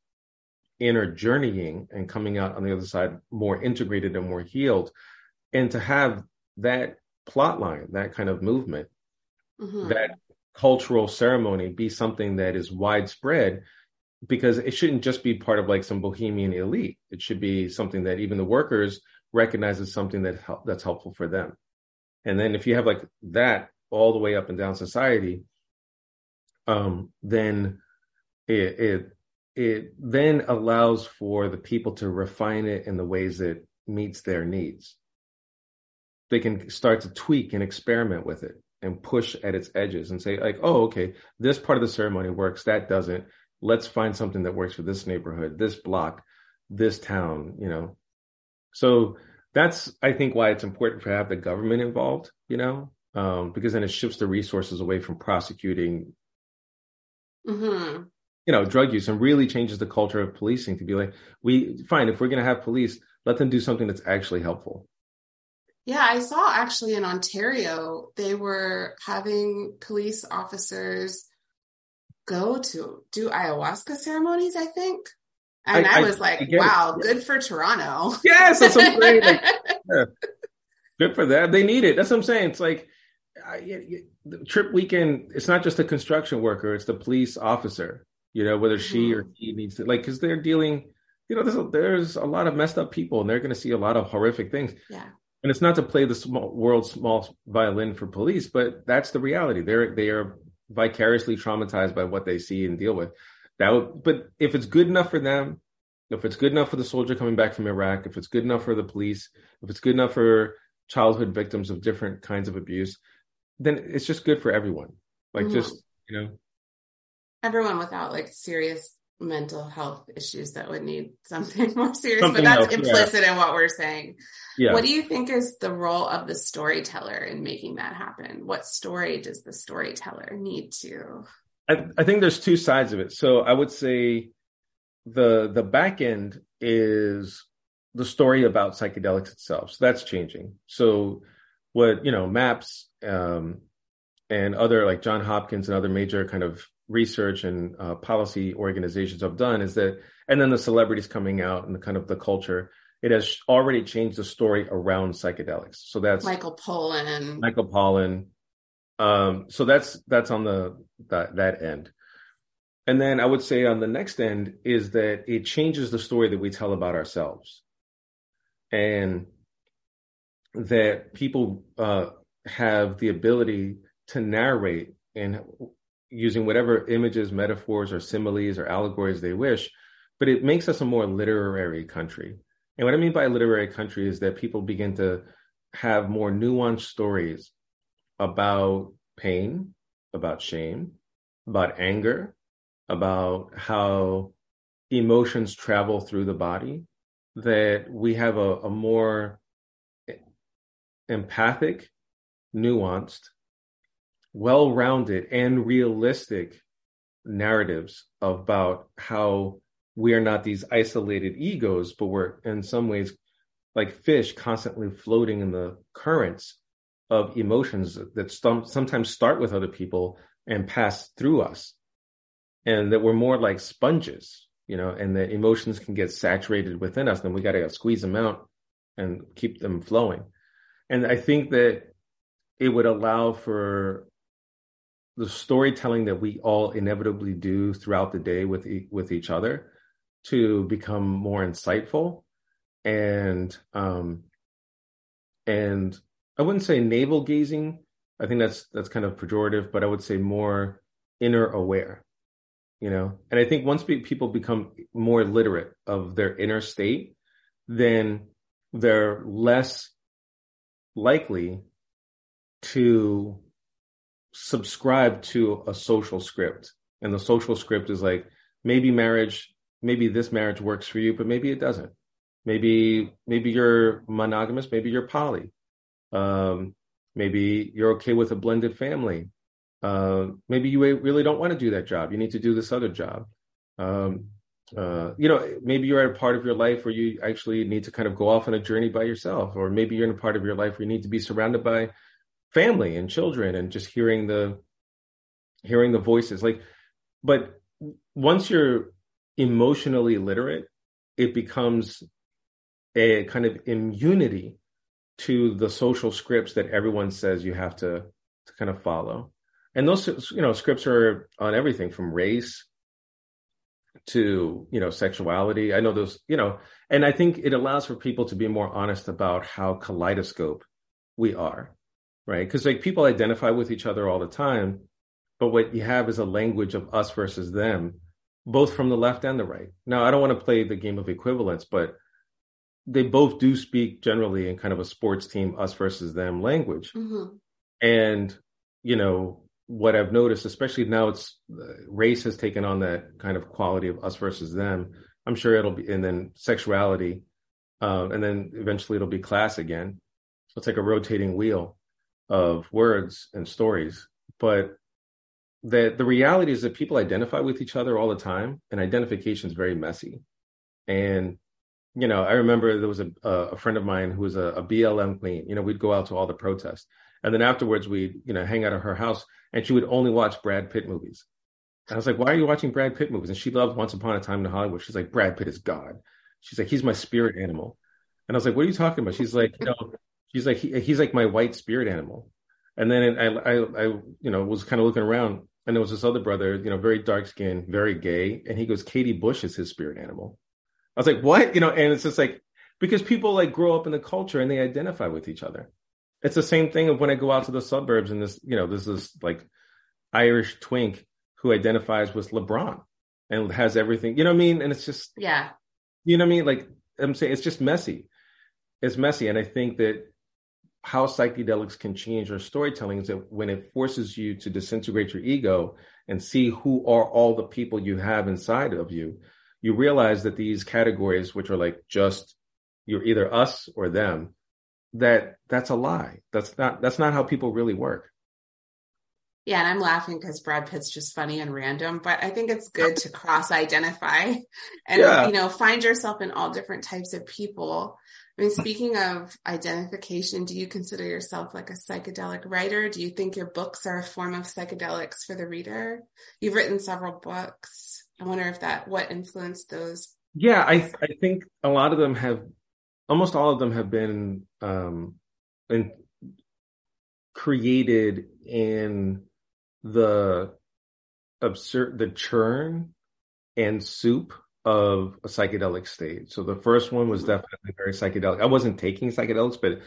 inner journeying and coming out on the other side more integrated and more healed. And to have that plot line, that kind of movement, mm-hmm. that cultural ceremony be something that is widespread because it shouldn't just be part of like some bohemian elite. It should be something that even the workers recognize as something that that's helpful for them. And then if you have like that all the way up and down society, um, then it, it it then allows for the people to refine it in the ways that meets their needs. They can start to tweak and experiment with it and push at its edges and say like, oh, okay, this part of the ceremony works, that doesn't let's find something that works for this neighborhood, this block, this town, you know. So that's I think why it's important to have the government involved, you know, um, because then it shifts the resources away from prosecuting, mm-hmm. you know, drug use and really changes the culture of policing to be like, we fine if we're going to have police, let them do something that's actually helpful. Yeah, I saw actually in Ontario, they were having police officers go to do ayahuasca ceremonies, I think. And I, I was like, I wow, good for Toronto. Yes, that's what I'm. Like, yeah. Good for them. They need it. That's what I'm saying. It's like I, the trip weekend, it's not just a construction worker, it's the police officer, you know, whether she mm-hmm. or he needs to, like, because they're dealing, you know, there's a, there's a lot of messed up people and they're going to see a lot of horrific things. Yeah. And it's not to play the small, world's small violin for police, but that's the reality. They're they are vicariously traumatized by what they see and deal with. That would, but if it's good enough for them, if it's good enough for the soldier coming back from Iraq, if it's good enough for the police, if it's good enough for childhood victims of different kinds of abuse, then it's just good for everyone. Like mm-hmm. just, you know, everyone without like serious mental health issues that would need something more serious, something but that's else, implicit yeah. in what we're saying. Yeah. What do you think is the role of the storyteller in making that happen? What story does the storyteller need to? I, I think there's two sides of it. So I would say the the back end is the story about psychedelics itself. So that's changing. So what you know, MAPS um, and other like John Hopkins and other major kind of research and uh, policy organizations have done is that, and then the celebrities coming out and the kind of the culture, it has already changed the story around psychedelics. So that's Michael Pollan. Michael Pollan. Um, so that's that's on the that that end. And then I would say on the next end is that it changes the story that we tell about ourselves. and that people uh, have the ability to narrate and using whatever images, metaphors, or similes or allegories they wish, but it makes us a more literary country. And what I mean by literary country is that people begin to have more nuanced stories about pain, about shame, about anger, about how emotions travel through the body, that we have a, a more empathic, nuanced, well rounded, and realistic narratives about how we are not these isolated egos, but we're in some ways like fish constantly floating in the currents of emotions that st- sometimes start with other people and pass through us. And that we're more like sponges, you know, and the emotions can get saturated within us, and we got to squeeze them out and keep them flowing. And I think that it would allow for the storytelling that we all inevitably do throughout the day with e- with each other to become more insightful and um and I wouldn't say navel gazing. I think that's that's kind of pejorative, but I would say more inner aware. You know, and I think once people become more literate of their inner state, then they're less likely to subscribe to a social script. And the social script is like maybe marriage, maybe this marriage works for you, but maybe it doesn't. Maybe maybe you're monogamous, maybe you're poly. Um, maybe you're okay with a blended family. Uh, maybe you really don't want to do that job. You need to do this other job. Um, uh, you know, maybe you're at a part of your life where you actually need to kind of go off on a journey by yourself, or maybe you're in a part of your life where you need to be surrounded by family and children and just hearing the hearing the voices. Like, but once you're emotionally literate, it becomes a kind of immunity to the social scripts that everyone says you have to to kind of follow. And those you know scripts are on everything from race to you know sexuality. I know those you know, and I think it allows for people to be more honest about how kaleidoscope we are, right? Because like people identify with each other all the time, but what you have is a language of us versus them, both from the left and the right. Now I don't want to play the game of equivalence, but they both do speak generally in kind of a sports team us versus them language mm-hmm. and you know what i've noticed especially now it's race has taken on that kind of quality of us versus them i'm sure it'll be and then sexuality um, and then eventually it'll be class again so it's like a rotating wheel of words and stories but that the reality is that people identify with each other all the time and identification is very messy and you know, I remember there was a a friend of mine who was a, a BLM queen. You know, we'd go out to all the protests, and then afterwards we'd you know hang out at her house, and she would only watch Brad Pitt movies. And I was like, "Why are you watching Brad Pitt movies?" And she loved Once Upon a Time in Hollywood. She's like, "Brad Pitt is God." She's like, "He's my spirit animal." And I was like, "What are you talking about?" She's like, "You know," she's like, he, "He's like my white spirit animal." And then I, I, I, you know, was kind of looking around, and there was this other brother, you know, very dark skinned, very gay, and he goes, "Katie Bush is his spirit animal." I was like, what? You know, and it's just like, because people like grow up in the culture and they identify with each other. It's the same thing of when I go out to the suburbs and this, you know, this is like Irish twink who identifies with LeBron and has everything, you know what I mean? And it's just, yeah, you know what I mean? Like I'm saying, it's just messy. It's messy. And I think that how psychedelics can change our storytelling is that when it forces you to disintegrate your ego and see who are all the people you have inside of you you realize that these categories, which are like just you're either us or them, that that's a lie. That's not that's not how people really work. Yeah, and I'm laughing because Brad Pitt's just funny and random, but I think it's good to cross identify and yeah. you know find yourself in all different types of people. I mean, speaking of identification, do you consider yourself like a psychedelic writer? Do you think your books are a form of psychedelics for the reader? You've written several books. I wonder if that what influenced those. Yeah, I I think a lot of them have, almost all of them have been um, been created in the absurd the churn and soup of a psychedelic state. So the first one was definitely very psychedelic. I wasn't taking psychedelics, but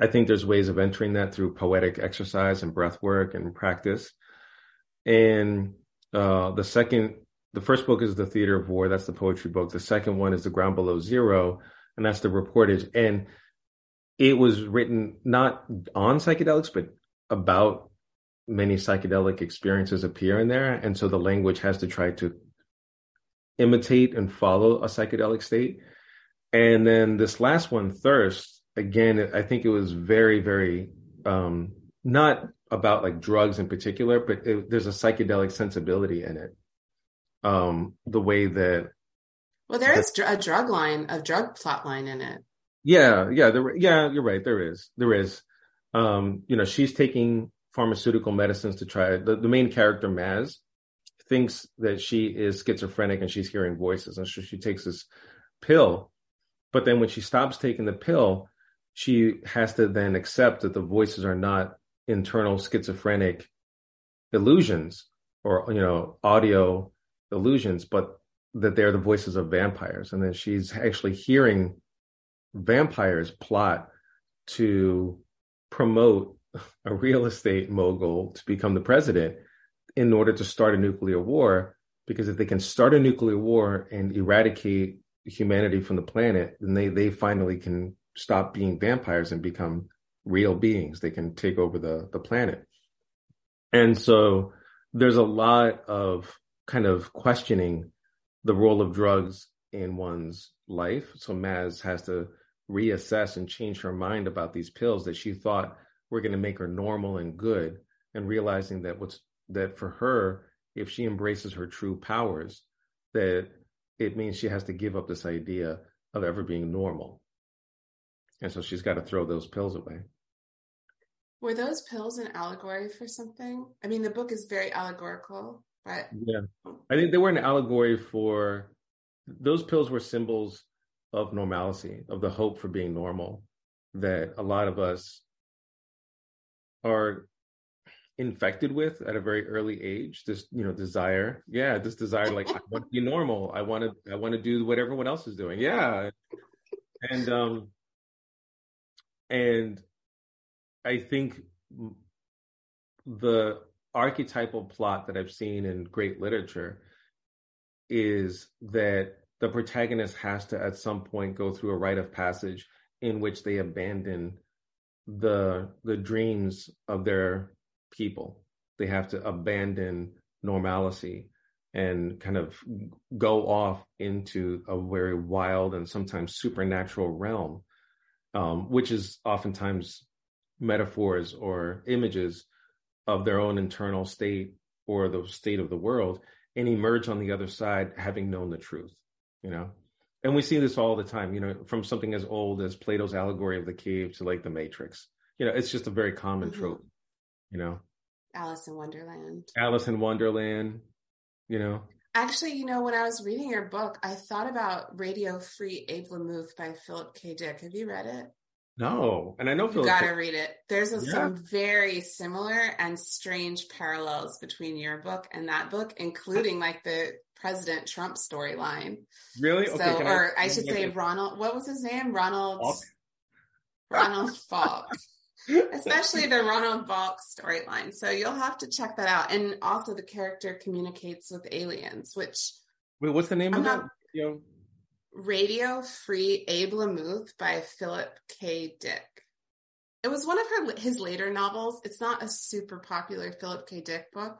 I think there's ways of entering that through poetic exercise and breath work and practice. And uh, the second, the first book is The Theater of War. That's the poetry book. The second one is The Ground Below Zero, and that's the reportage. And it was written not on psychedelics, but about many psychedelic experiences appear in there. And so the language has to try to imitate and follow a psychedelic state. And then this last one, Thirst, again, I think it was very, very um, not about like drugs in particular, but it, there's a psychedelic sensibility in it. Um, the way that well, there is a drug line, a drug plot line in it. Yeah, yeah, there, yeah, you're right. There is, there is. Um, you know, she's taking pharmaceutical medicines to try. The, the main character, Maz, thinks that she is schizophrenic and she's hearing voices, and so she takes this pill. But then when she stops taking the pill, she has to then accept that the voices are not internal schizophrenic illusions or you know audio illusions, but that they're the voices of vampires, and then she's actually hearing vampires plot to promote a real estate mogul to become the president in order to start a nuclear war. Because if they can start a nuclear war and eradicate humanity from the planet, then they, they finally can stop being vampires and become real beings. They can take over the, the planet. And so there's a lot of kind of questioning the role of drugs in one's life. So Maz has to reassess and change her mind about these pills that she thought were going to make her normal and good and realizing that what's that for her if she embraces her true powers that it means she has to give up this idea of ever being normal. And so she's got to throw those pills away. Were those pills an allegory for something? I mean the book is very allegorical but yeah. I think they were an allegory for those pills were symbols of normalcy of the hope for being normal that a lot of us are infected with at a very early age this you know desire. Yeah this desire like i want to be normal. I want to i want to do what everyone else is doing. Yeah. And um and i think the archetypal plot that i've seen in great literature is that the protagonist has to at some point go through a rite of passage in which they abandon the the dreams of their people. They have to abandon normalcy and kind of go off into a very wild and sometimes supernatural realm, um, which is oftentimes metaphors or images of their own internal state or the state of the world, and emerge on the other side having known the truth, you know? and we see this all the time you know from something as old as plato's allegory of the cave to like the matrix you know it's just a very common mm-hmm. trope you know alice in wonderland alice in wonderland you know actually you know when i was reading your book i thought about radio free albemuth by philip k dick have you read it no, and I know you gotta read it. There's a, yeah. some very similar and strange parallels between your book and that book, including like the President Trump storyline. Really? So, okay, or I, I should say, Ronald. What was his name? Ronald. Falk? Ronald Falk. Especially the Ronald Falk storyline. So you'll have to check that out. And also, the character communicates with aliens, which. Wait, what's the name I'm of not, that? Radio Free Albemuth by Philip K. Dick. It was one of her his later novels. It's not a super popular Philip K. Dick book,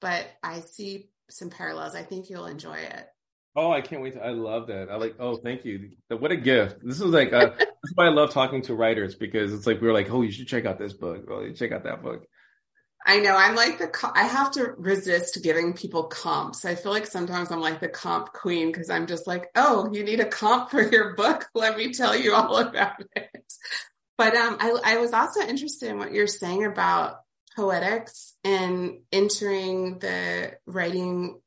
but I see some parallels. I think you'll enjoy it. Oh, I can't wait! To, I love that. I like. Oh, thank you. What a gift! This is like. A, that's why I love talking to writers because it's like we are like, oh, you should check out this book. Oh, you check out that book. I know. I'm like the. I have to resist giving people comps. I feel like sometimes I'm like the comp queen because I'm just like, oh, you need a comp for your book. Let me tell you all about it. But um, I, I was also interested in what you're saying about poetics and entering the writing,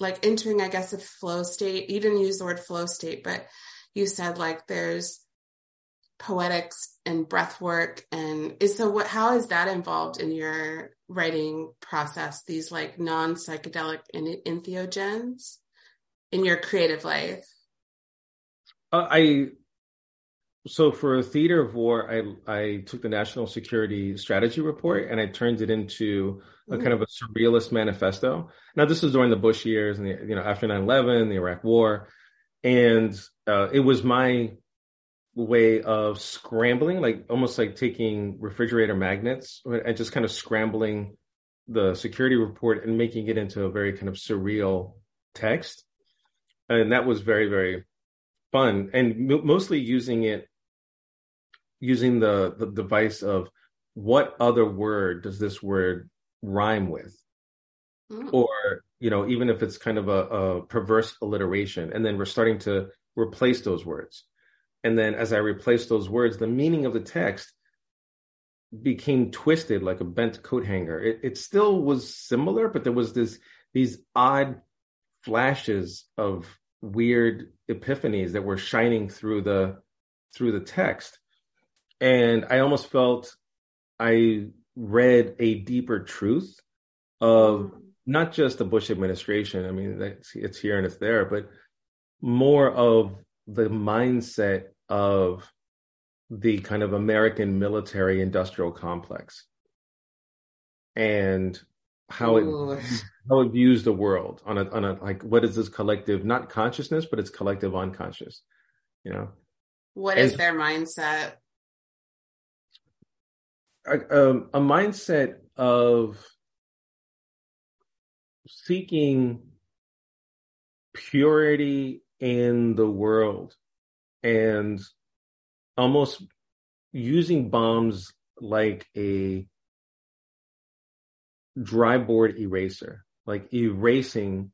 like entering, I guess, a flow state. You didn't use the word flow state, but you said like there's poetics and breath work and is so what how is that involved in your writing process these like non-psychedelic entheogens in your creative life? Uh, I so for theater of war, I I took the national security strategy report and I turned it into a kind of a surrealist manifesto. Now this was during the Bush years and the, you know after 9/11, the Iraq War, and uh, it was my way of scrambling, like almost like taking refrigerator magnets and just kind of scrambling the security report and making it into a very kind of surreal text. And that was very, very fun and m- mostly using it, using the, the device of what other word does this word rhyme with? Mm. Or, you know, even if it's kind of a, a perverse alliteration, and then we're starting to replace those words. And then as I replaced those words, the meaning of the text became twisted like a bent coat hanger. It, it still was similar, but there was this these odd flashes of weird epiphanies that were shining through the through the text. And I almost felt I read a deeper truth of mm-hmm. not just the Bush administration. I mean, it's, it's here and it's there, but more of the mindset of the kind of American military industrial complex and how it how it views the world on a on a like what is this collective not consciousness but it's collective unconscious you know? What is and, their mindset a, um, a mindset of seeking purity in the world and almost using bombs like a dry board eraser, like erasing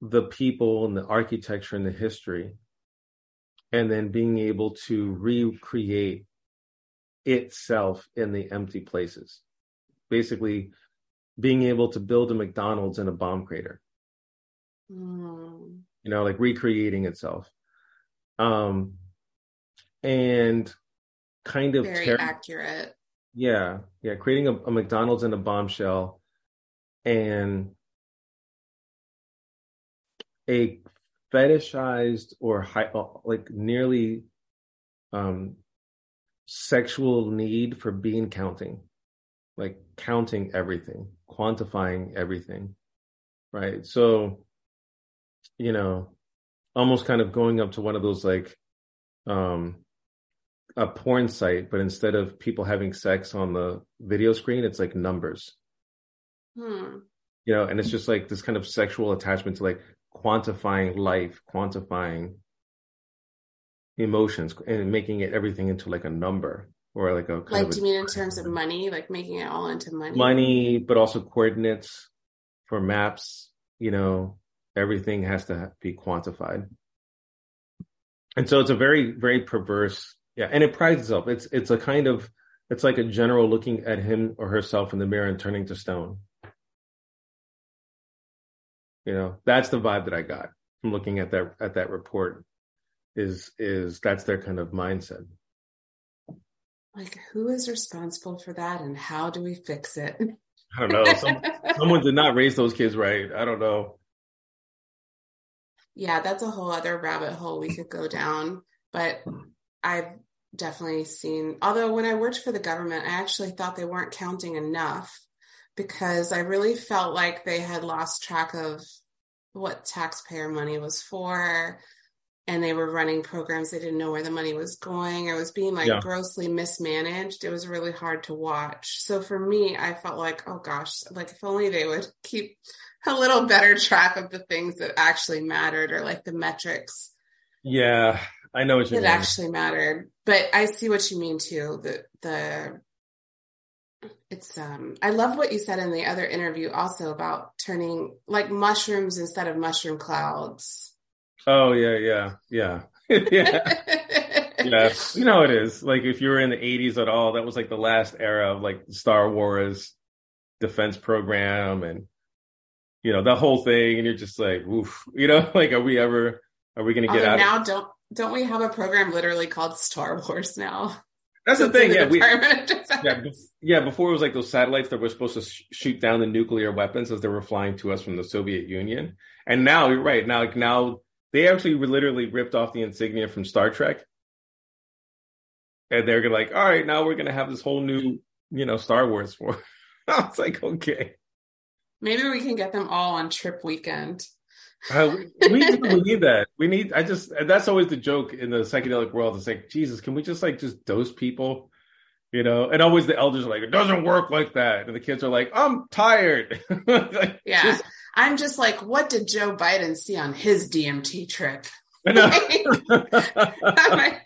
the people and the architecture and the history, and then being able to recreate itself in the empty places. Basically, being able to build a McDonald's in a bomb crater. Mm. You know, like recreating itself. Um, and kind of very ter- accurate. Yeah, yeah, creating a, a McDonald's in a bombshell, and a fetishized or high, like nearly um, sexual need for bean counting, like counting everything, quantifying everything, right? So, you know, almost kind of going up to one of those like um a porn site, but instead of people having sex on the video screen, it's like numbers. Hmm. You know, and it's just like this kind of sexual attachment to like quantifying life, quantifying emotions, and making it everything into like a number or like a like. do you mean in terms of money, like making it all into money? Money, but also coordinates for maps. You know, everything has to be quantified, and so it's a very, very perverse yeah, and it prides itself. It's it's a kind of it's like a general looking at him or herself in the mirror and turning to stone. You know, that's the vibe that I got from looking at that at that report. Is is that's their kind of mindset. Like, who is responsible for that, and how do we fix it? I don't know. Some, someone did not raise those kids right. I don't know. Yeah, that's a whole other rabbit hole we could go down. But I've definitely seen, although when I worked for the government, I actually thought they weren't counting enough because I really felt like they had lost track of what taxpayer money was for. And they were running programs. They didn't know where the money was going. It was being like yeah. grossly mismanaged. It was really hard to watch. So for me, I felt like, oh gosh, like if only they would keep a little better track of the things that actually mattered or like the metrics. Yeah, I know what you it mean. It actually mattered, but I see what you mean too. The the it's um I love what you said in the other interview also about turning like mushrooms instead of mushroom clouds. Oh yeah, yeah, yeah, yeah. yeah, you know it is. Like if you were in the '80s at all, that was like the last era of like Star Wars defense program and you know the whole thing, and you're just like, oof, you know, like are we ever are we going to get out? Now, don't don't we have a program literally called Star Wars now? That's the thing. The yeah, we, yeah, yeah. Before it was like those satellites that were supposed to sh- shoot down the nuclear weapons as they were flying to us from the Soviet Union, And now you're right. Now, like now they actually literally ripped off the insignia from Star Trek. And they're gonna like, all right, now we're gonna have this whole new, you know, Star Wars for. I was like, okay. Maybe we can get them all on trip weekend. Uh, we, we need that. We need. I just. That's always the joke in the psychedelic world. It's like, Jesus, can we just like just dose people? You know, and always the elders are like, it doesn't work like that, and the kids are like, I'm tired. like, yeah, just, I'm just like, what did Joe Biden see on his DMT trip?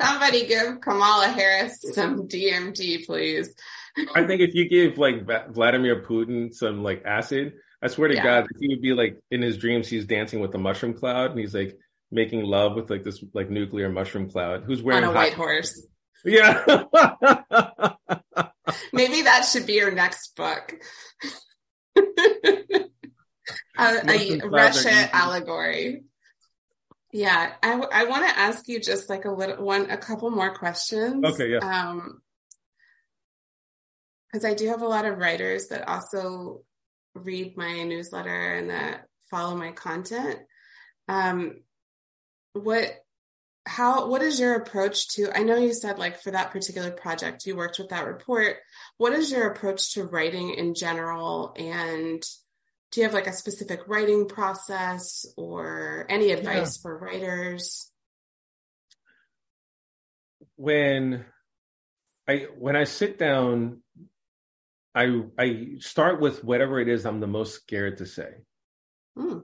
Somebody give Kamala Harris some DMT, please. I think if you give like Vladimir Putin some like acid, I swear to yeah. God, he would be like in his dreams, he's dancing with the mushroom cloud, and he's like making love with like this like nuclear mushroom cloud who's wearing on a hot- white horse. Yeah. Maybe that should be your next book. a, a Russia allegory. Yeah, I, I want to ask you just like a little one, a couple more questions. Okay, yeah. Um, because I do have a lot of writers that also read my newsletter and that follow my content. Um, what, how, what is your approach to, I know you said like for that particular project, you worked with that report. What is your approach to writing in general? And do you have like a specific writing process or any advice yeah. for writers? When I, when I sit down I I start with whatever it is I'm the most scared to say. Hmm.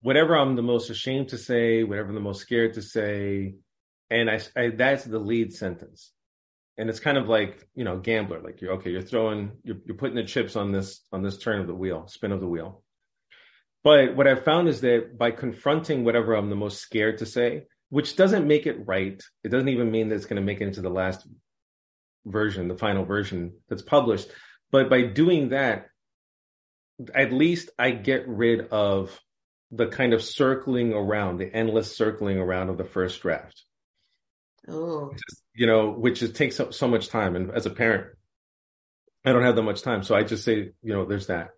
Whatever I'm the most ashamed to say, whatever I'm the most scared to say, and I, I that's the lead sentence. And it's kind of like you know gambler, like you're okay, you're throwing, you're, you're putting the chips on this on this turn of the wheel, spin of the wheel. But what I've found is that by confronting whatever I'm the most scared to say, which doesn't make it right, it doesn't even mean that it's going to make it into the last version, the final version that's published. But by doing that, at least I get rid of the kind of circling around, the endless circling around of the first draft. Oh, you know, which is takes so, so much time. And as a parent, I don't have that much time. So I just say, you know, there's that.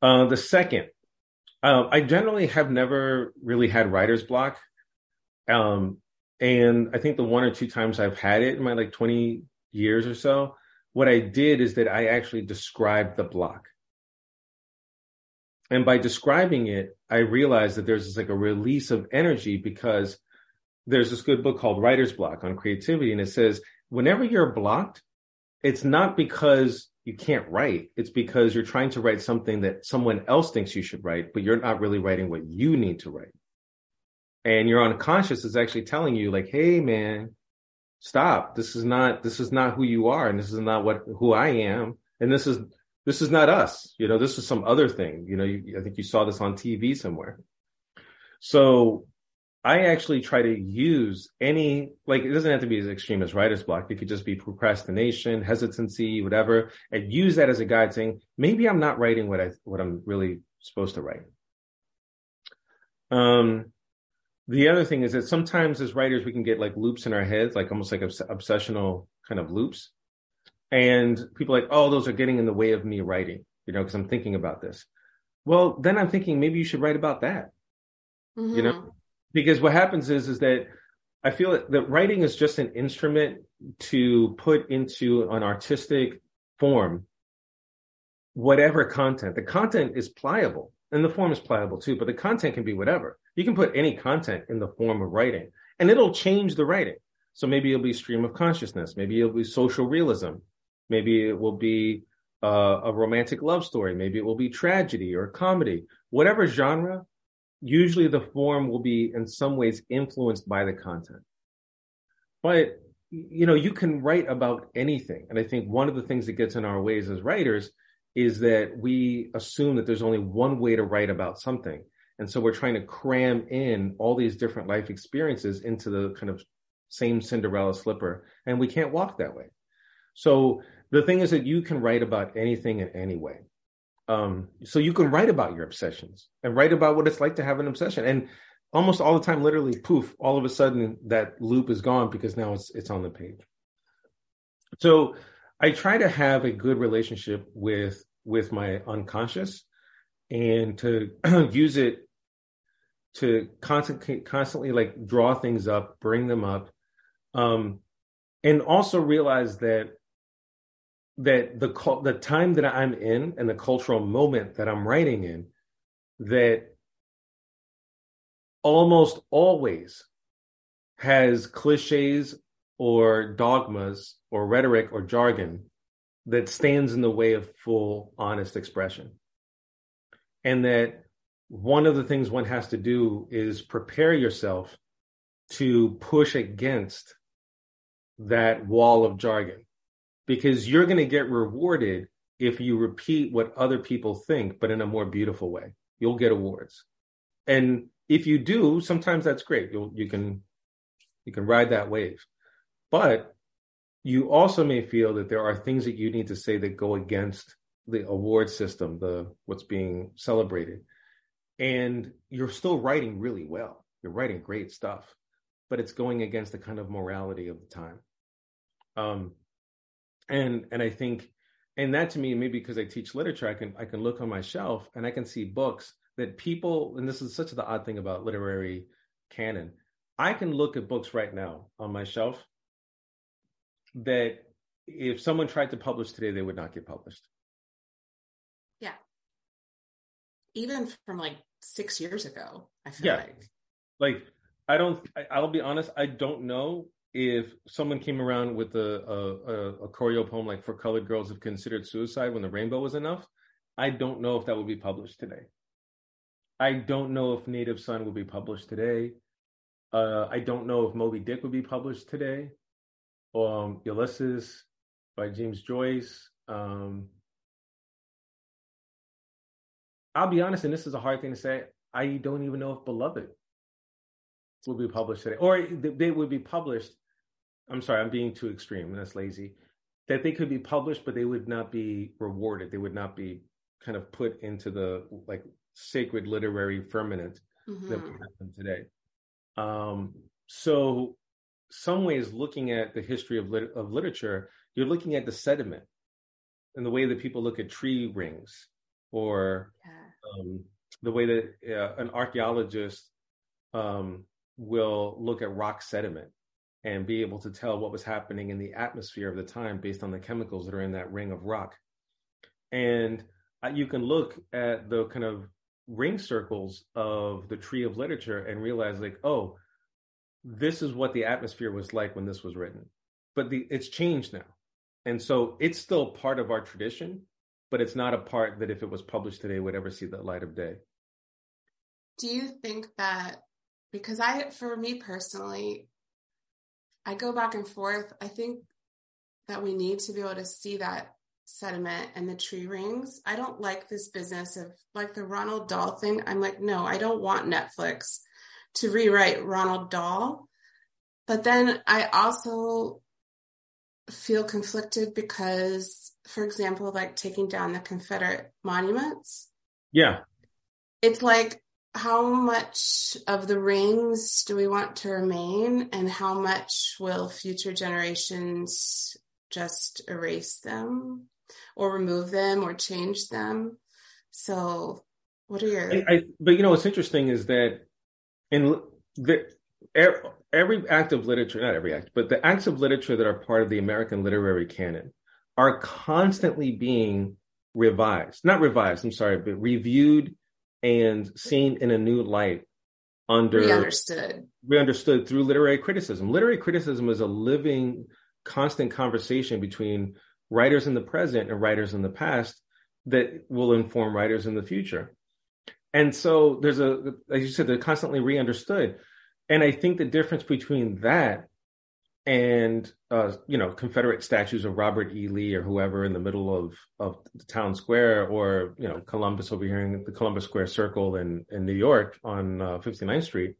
Uh, the second, uh, I generally have never really had writer's block. Um, and I think the one or two times I've had it in my like 20 years or so, what I did is that I actually described the block. And by describing it, I realized that there's this like a release of energy because there's this good book called Writer's Block on creativity. And it says, whenever you're blocked, it's not because you can't write. It's because you're trying to write something that someone else thinks you should write, but you're not really writing what you need to write. And your unconscious is actually telling you like, Hey man, stop this is not this is not who you are and this is not what who i am and this is this is not us you know this is some other thing you know you, i think you saw this on tv somewhere so i actually try to use any like it doesn't have to be as extreme as writer's block. It could just be procrastination hesitancy whatever and use that as a guide saying maybe i'm not writing what i what i'm really supposed to write. Um the other thing is that sometimes as writers we can get like loops in our heads like almost like obs- obsessional kind of loops. And people like oh those are getting in the way of me writing you know because i'm thinking about this. Well then i'm thinking maybe you should write about that. Mm-hmm. you know? Mm-hmm. Because what happens is is that i feel that, writing is just an instrument to put into an artistic form whatever content the content is pliable and the form is pliable too but the content can be whatever you can put any content in the form of writing and it'll change the writing. So maybe it'll be stream of consciousness. Maybe it'll be social realism. Maybe it will be uh, a romantic love story. Maybe it will be tragedy or comedy. Whatever genre, usually the form will be in some ways influenced by the content. But you know, you can write about anything. And I think one of the things that gets in our ways as writers is that we assume that there's only one way to write about something. And so we're trying to cram in all these different life experiences into the kind of same Cinderella slipper. And we can't walk that way. So the thing is that you can write about anything in any way. Um, so you can write about your obsessions and write about what it's like to have an obsession. And almost all the time, literally, poof, all of a sudden that loop is gone because now it's it's on the page. So I try to have a good relationship with with my unconscious and to use it to constantly constantly like draw things up, bring them up, um, and also realize that that the the time that I'm in and the cultural moment that I'm writing in, that almost always has cliches or dogmas or rhetoric or jargon that stands in the way of full honest expression. And that one of the things one has to do is prepare yourself to push against that wall of jargon because you're going to get rewarded if you repeat what other people think but in a more beautiful way. You'll get awards. And if you do sometimes that's great. You'll you can you can ride that wave. But you also may feel that there are things that you need to say that go against the award system the what's being celebrated. And you're still writing really well. You're writing great stuff but it's going against the kind of morality of the time. Um and and i think and that to me maybe because i teach literature i can i can look on my shelf and i can see books that people and this is such the odd thing about literary canon i can look at books right now on my shelf that if someone tried to publish today they would not get published. Yeah. Even from like six years ago i feel yeah. like. Like i don't I, i'll be honest i don't know if someone came around with a, a, a choreo poem like for colored girls have considered suicide when the rainbow was enough i don't know if that would be published today. I don't know if native son would be published today. Uh, i don't know if moby dick would be published today. Um, ulysses by james joyce. Um, i'll be honest and this is a hard thing to say i don't even know if beloved will be published today or they would be published I'm sorry, I'm being too extreme. That's lazy. That they could be published, but they would not be rewarded. They would not be kind of put into the like sacred literary firmament mm-hmm. that we have them today. Um, so, some ways, looking at the history of lit- of literature, you're looking at the sediment and the way that people look at tree rings, or yeah. um, the way that uh, an archaeologist um, will look at rock sediment and be able to tell what was happening in the atmosphere of the time based on the chemicals that are in that ring of rock. And uh, you can look at the kind of ring circles of the tree of literature and realize, like, oh, this is what the atmosphere was like when this was written. But the, it's changed now. And so it's still part of our tradition, but it's not a part that if it was published today would ever see the light of day. Do you think that because I, for me personally, I go back and forth. I think that we need to be able to see that sediment and the tree rings. I don't like this business of like the Roald Dahl thing. I'm like, no, I don't want Netflix to rewrite Roald Dahl. But then I also feel conflicted because, for example, like taking down the Confederate monuments. Yeah. It's like how much of the rings do we want to remain and how much will future generations just erase them or remove them or change them? So what are your I, I, but you know what's interesting is that in the every act of literature not every act but the acts of literature that are part of the american literary canon are constantly being revised. Not revised i'm sorry but reviewed and seen in a new light under re-understood. re-understood through literary criticism. Literary criticism is a living constant conversation between writers in the present and writers in the past that will inform writers in the future. And so there's a as you said they're constantly re-understood. And i think the difference between that and uh, you know Confederate statues of Robert E. Lee or whoever in the middle of of the town square, or you know Columbus over here in the Columbus Square Circle in in New York on uh, 59th Street,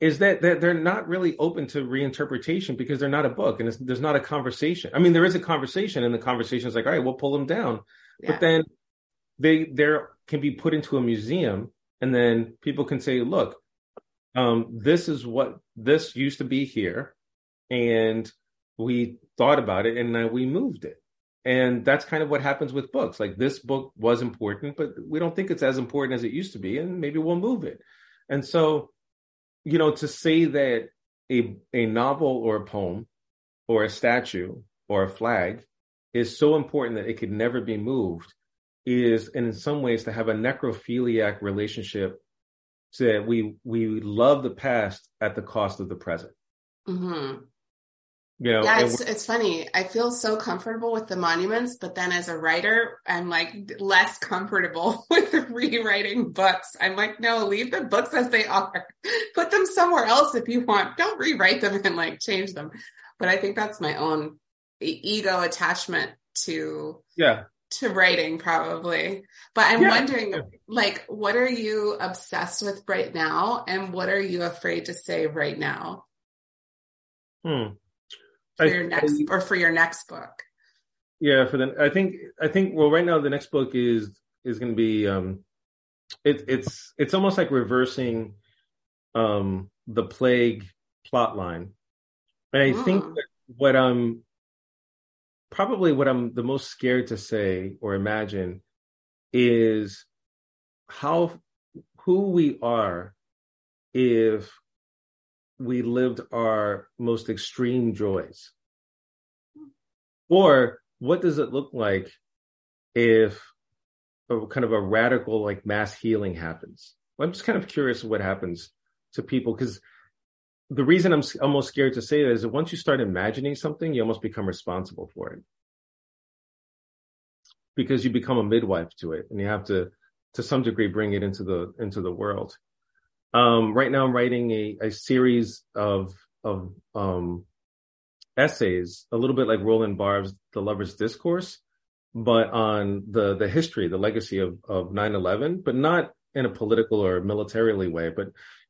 is that, that they're not really open to reinterpretation because they're not a book and there's not a conversation. I mean, there is a conversation, and the conversation is like, all right, we'll pull them down, yeah. but then they there can be put into a museum, and then people can say, look, um, this is what this used to be here and we thought about it and we moved it and that's kind of what happens with books. Like this book was important, but we don't think it's as important as it used to be, and maybe we'll move it. And so, you know, to say that a a novel or a poem or a statue or a flag is so important that it could never be moved is and in some ways to have a necrophiliac relationship so that we we love the past at the cost of the present mm-hmm. You know yeah it's, it's funny. I feel so comfortable with the monuments but then as a writer i'm like less comfortable with rewriting books. I'm like no leave the books as they are. Put them somewhere else if you want. Don't rewrite them and like change them. But i think that's my own ego attachment to yeah. to writing probably. But i'm yeah. wondering like what are you obsessed with right now and what are you afraid to say right now? Hmm. For I, your next I, or for your next book yeah for the i think i think well right now the next book is is going to be um it, it's it's almost like reversing um the plague plot line and i think hmm. what i'm probably what I'm the most scared to say or imagine is how who we are if we lived our most extreme joys. Or what does it look like if a kind of a radical like mass healing happens? I'm just kind of curious what happens to people because the reason I'm almost scared to say that is that once you start imagining something, you almost become responsible for it. Because you become a midwife to it, and you have to, to some degree, bring it into the into the world. Um, right now, I'm writing a, a series of of um, essays, a little bit like Roland Barthes' The Lover's Discourse, but on the the history, the legacy of of 9/11, but not in a political or militarily way, but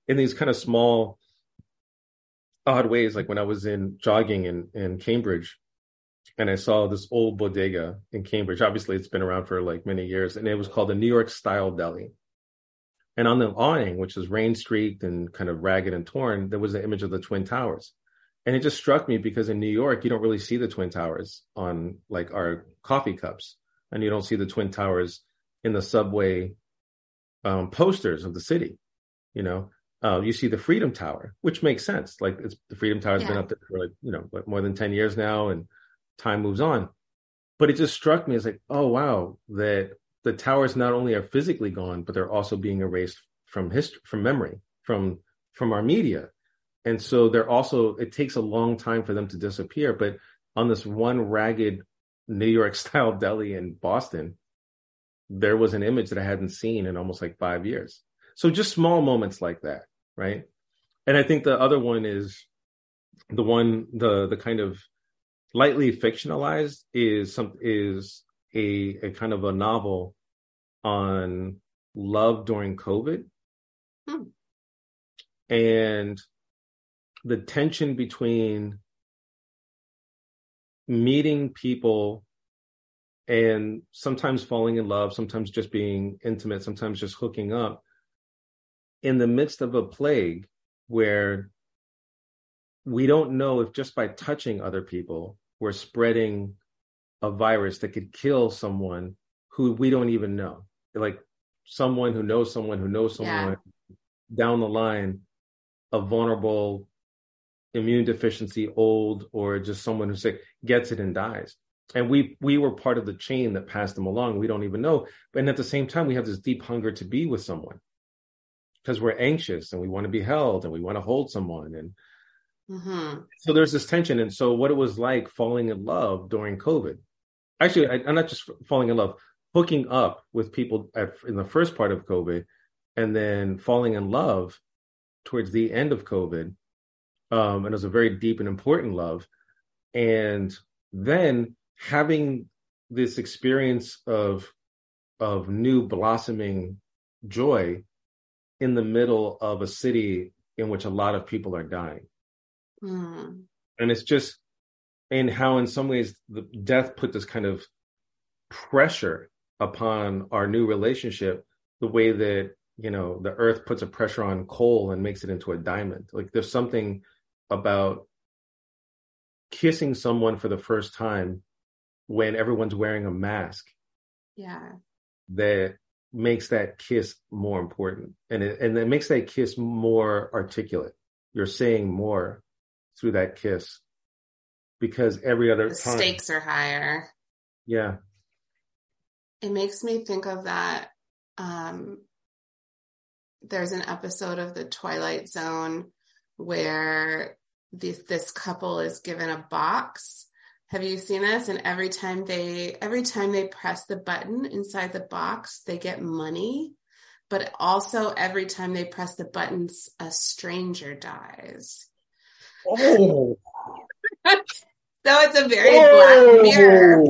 in these kind of small odd ways, like when I was in jogging in, in Cambridge and I saw this old bodega in Cambridge. Obviously, it's been around for like many years, and it was called the New York Style Deli. And on the awning, which was rain streaked and kind of ragged and torn, there was the image of the Twin Towers. And it just struck me because in New York, you don't really see the Twin Towers on like our coffee cups, and you don't see the Twin Towers in the subway um, posters of the city, you know uh, you see the Freedom Tower, which makes sense. Like it's the Freedom Tower has yeah. been up there for like, you know what, more than ten years now, and time moves on. But it just struck me as like, oh wow, that the towers not only are physically gone, but they're also being erased from history, from memory, from from our media, and so they're also. It takes a long time for them to disappear. But on this one ragged New York style deli in Boston, there was an image that I hadn't seen in almost like five years. So just small moments like that, right? And I think the other one is the one the the kind of lightly fictionalized is some is a a kind of a novel on love during COVID. Hmm. And the tension between meeting people and sometimes falling in love, sometimes just being intimate, sometimes just hooking up, in the midst of a plague where we don't know if just by touching other people we're spreading a virus that could kill someone who we don't even know. Like someone who knows someone who knows someone yeah. down the line a vulnerable immune deficiency old or just someone who's sick gets it and dies. And we we were part of the chain that passed them along. We don't even know. But at the same time we have this deep hunger to be with someone because we're anxious and we want to be held and we want to hold someone and mm-hmm. so there's this tension and so what it was like falling in love during covid actually I, am not just falling in love hooking up with people at, in the first part of covid and then falling in love towards the end of covid um, and it was a very deep and important love and then having this experience of of new blossoming joy in the middle of a city in which a lot of people are dying. Mm. And it's just, in how in some ways the death put this kind of pressure upon our new relationship, the way that, you know, the earth puts a pressure on coal and makes it into a diamond. Like there's something about kissing someone for the first time when everyone's wearing a mask. Yeah. That makes that kiss more important and it, and it makes that kiss more articulate. You're saying more through that kiss because every other the time, stakes are higher. Yeah. It makes me think of that. Um, there's an episode of the Twilight Zone where this, this couple is given a box. Have you seen this? And every time they every time they press the button inside the box, they get money. But also every time they press the buttons, a stranger dies. Oh. so it's a very Whoa. black mirror.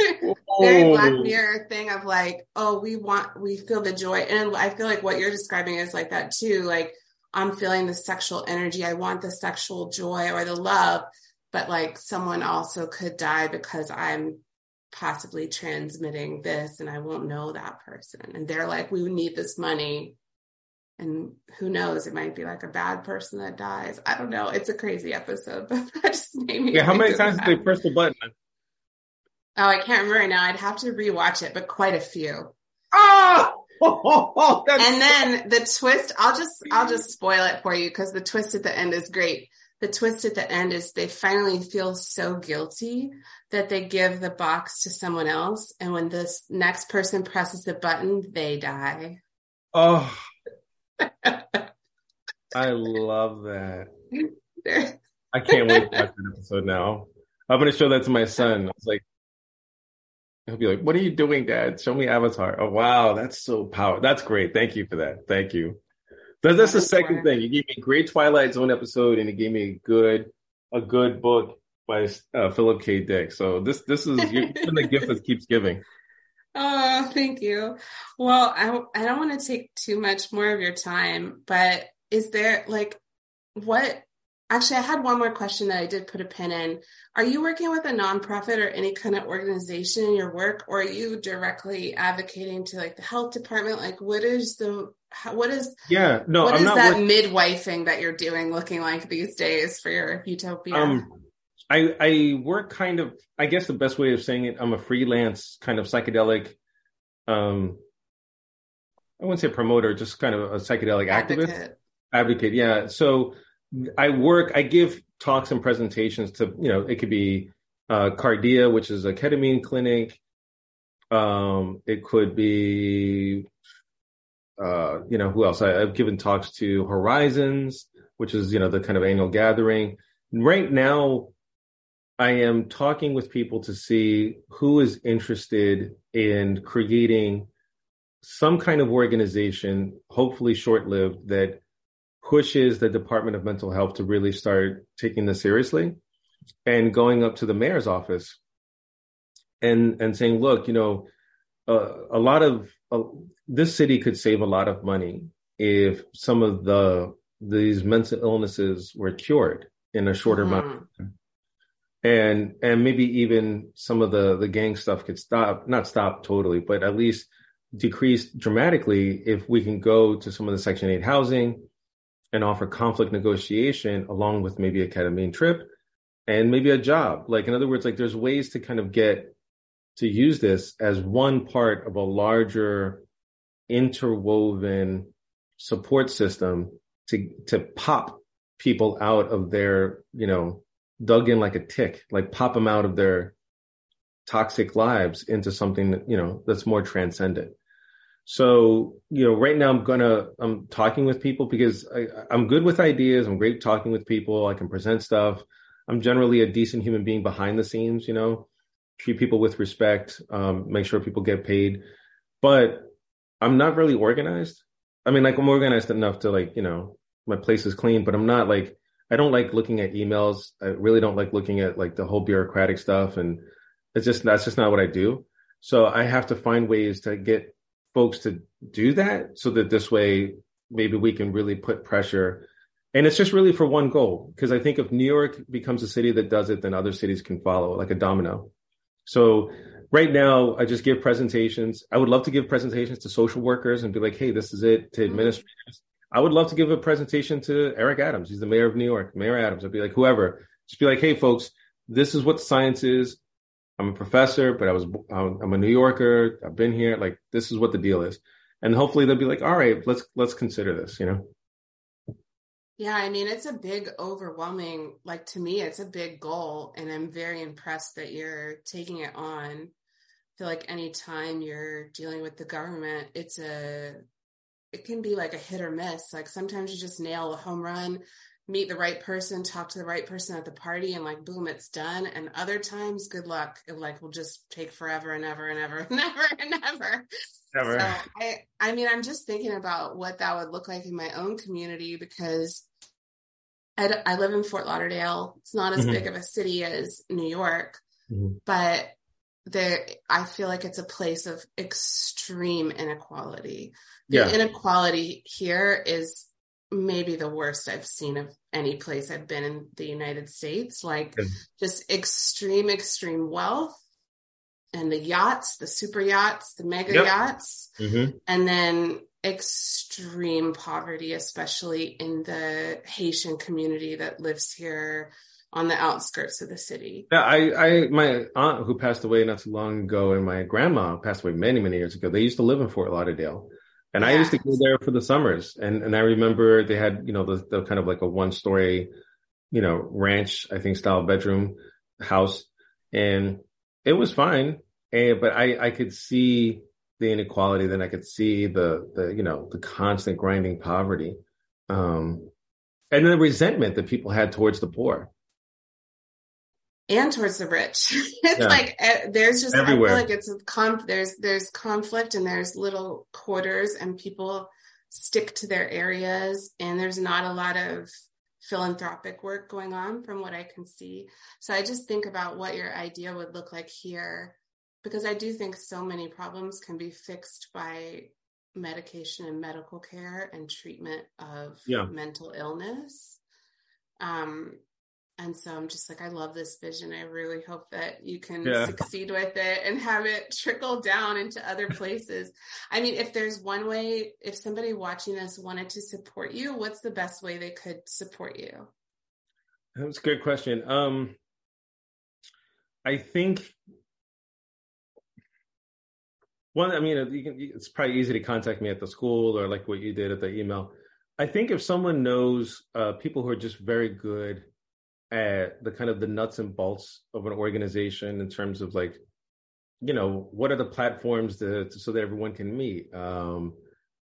very black mirror thing of like, oh, we want, we feel the joy. And I feel like what you're describing is like that too. Like, I'm feeling the sexual energy. I want the sexual joy or the love, but like someone also could die because I'm possibly transmitting this and I won't know that person. And they're like, we need this money. And who knows? It might be like a bad person that dies. I don't know. It's a crazy episode, but that just made me. Yeah. How many times did they press the button? Oh, I can't remember right now. I'd have to rewatch it, but quite a few. Ah! and then the twist, I'll just I'll just spoil it for you because the twist at the end is great. The twist at the end is they finally feel so guilty that they give the box to someone else. And when this next person presses the button, they die. Oh, I love that. I can't wait to watch that episode now. I'm going to show that to my son. I was like, He'll be like, "What are you doing, Dad? Show me Avatar." Oh, wow, that's so powerful. That's great. Thank you for that. Thank you. That's, that's the second thing. You gave me a great Twilight Zone episode, and you gave me a good, a good book by uh, Philip K. Dick. So this, this is you're the gift that keeps giving. Oh, thank you. Well, I I don't want to take too much more of your time, but is there like what Actually, I had one more question that I did put a pin in. Are you working with a nonprofit or any kind of organization in your work, or are you directly advocating to like the health department? Like, what is the what is yeah no what I'm is that work- midwifing that you're doing looking like these days for your utopia? Um, I I work kind of I guess the best way of saying it. I'm a freelance kind of psychedelic. Um, I wouldn't say promoter, just kind of a psychedelic Advocate. activist advocate. Yeah, so I work, I give talks and presentations to, you know, it could be uh, Cardia, which is a ketamine clinic. Um, it could be, uh, you know, who else? I, have given talks to Horizons, which is, you know, the kind of annual gathering. Right now, I am talking with people to see who is interested in creating some kind of organization, hopefully short lived, that pushes the Department of Mental Health to really start taking this seriously and going up to the mayor's office and and saying, look, you know, uh, a lot of uh, this city could save a lot of money if some of the these mental illnesses were cured in a shorter mm-hmm. amount and and maybe even some of the the gang stuff could stop not stop totally but at least decrease dramatically if we can go to some of the section 8 housing and offer conflict negotiation along with maybe a ketamine trip and maybe a job. Like, in other words, like there's ways to kind of get to use this as one part of a larger interwoven support system to to pop people out of their, you know, dug in like a tick, like pop them out of their toxic lives into something, that, you know, that's more transcendent. So, you know, right now I'm gonna I'm talking with people because I, I'm good with ideas. I'm great talking with people. I can present stuff. I'm generally a decent human being behind the scenes. You know, treat people with respect. Um, make sure people get paid. But I'm not really organized. I mean, like I'm organized enough to like you know my place is clean, but I'm not like I don't like looking at emails. I really don't like looking at like the whole bureaucratic stuff, and it's just that's just not what I do. So I have to find ways to get folks to do that so that this way maybe we can really put pressure and it's just really for one goal because i think if new york becomes a city that does it then other cities can follow like a domino so right now i just give presentations i would love to give presentations to social workers and be like hey this is it to mm-hmm. administrators i would love to give a presentation to eric adams he's the mayor of new york mayor adams i'd be like whoever just be like hey folks this is what science is I'm a professor, but I was I'm a New Yorker. I've been here. Like this is what the deal is, and hopefully they'll be like, all right, let's let's consider this. You know. Yeah, I mean, it's a big, overwhelming, like to me, it's a big goal. And I'm very impressed that you're taking it on. I feel like anytime you're dealing with the government, it's a, it can be like a hit or miss. Like sometimes you just nail a home run, meet the right person, talk to the right person at the party, and like, boom, it's done. And other times, good luck. It like will just take forever and ever and ever and ever and ever. Ever. So I, I mean, I'm just thinking about what that would look like in my own community because I, I live in Fort Lauderdale. It's not as mm-hmm. big of a city as New York, mm-hmm. but there, I feel like it's a place of extreme inequality. The inequality here is maybe the worst I've seen of any place I've been in the United States. Like just extreme, extreme wealth and the yachts, the super yachts, the mega yep. yachts, mm-hmm. and then extreme poverty, especially in the Haitian community that lives here on the outskirts of the city. Yeah, I, I, my aunt who passed away not too long ago, and my grandma passed away many, many years ago. They used to live in Fort Lauderdale, and yes. I used to go there for the summers. And and I remember they had, you know, the, the kind of like a one story, you know, ranch, I think, style bedroom house, and it was fine. And but I I could see the inequality, then I could see the the you know the constant grinding poverty, um, and the resentment that people had towards the poor and towards the rich. it's yeah. like uh, there's just Everywhere. I feel like it's a conf- there's there's conflict and there's little quarters and people stick to their areas and there's not a lot of philanthropic work going on from what I can see. So I just think about what your idea would look like here because I do think so many problems can be fixed by medication and medical care and treatment of yeah. mental illness. Um, and so I'm just like, I love this vision. I really hope that you can yeah. succeed with it and have it trickle down into other places. I mean, if there's one way, if somebody watching this wanted to support you, what's the best way they could support you? That's a good question. Um, I think one, I mean, you can, it's probably easy to contact me at the school or like what you did at the email. I think if someone knows uh, people who are just very good at the kind of the nuts and bolts of an organization in terms of like, you know, what are the platforms to, so that everyone can meet? Um,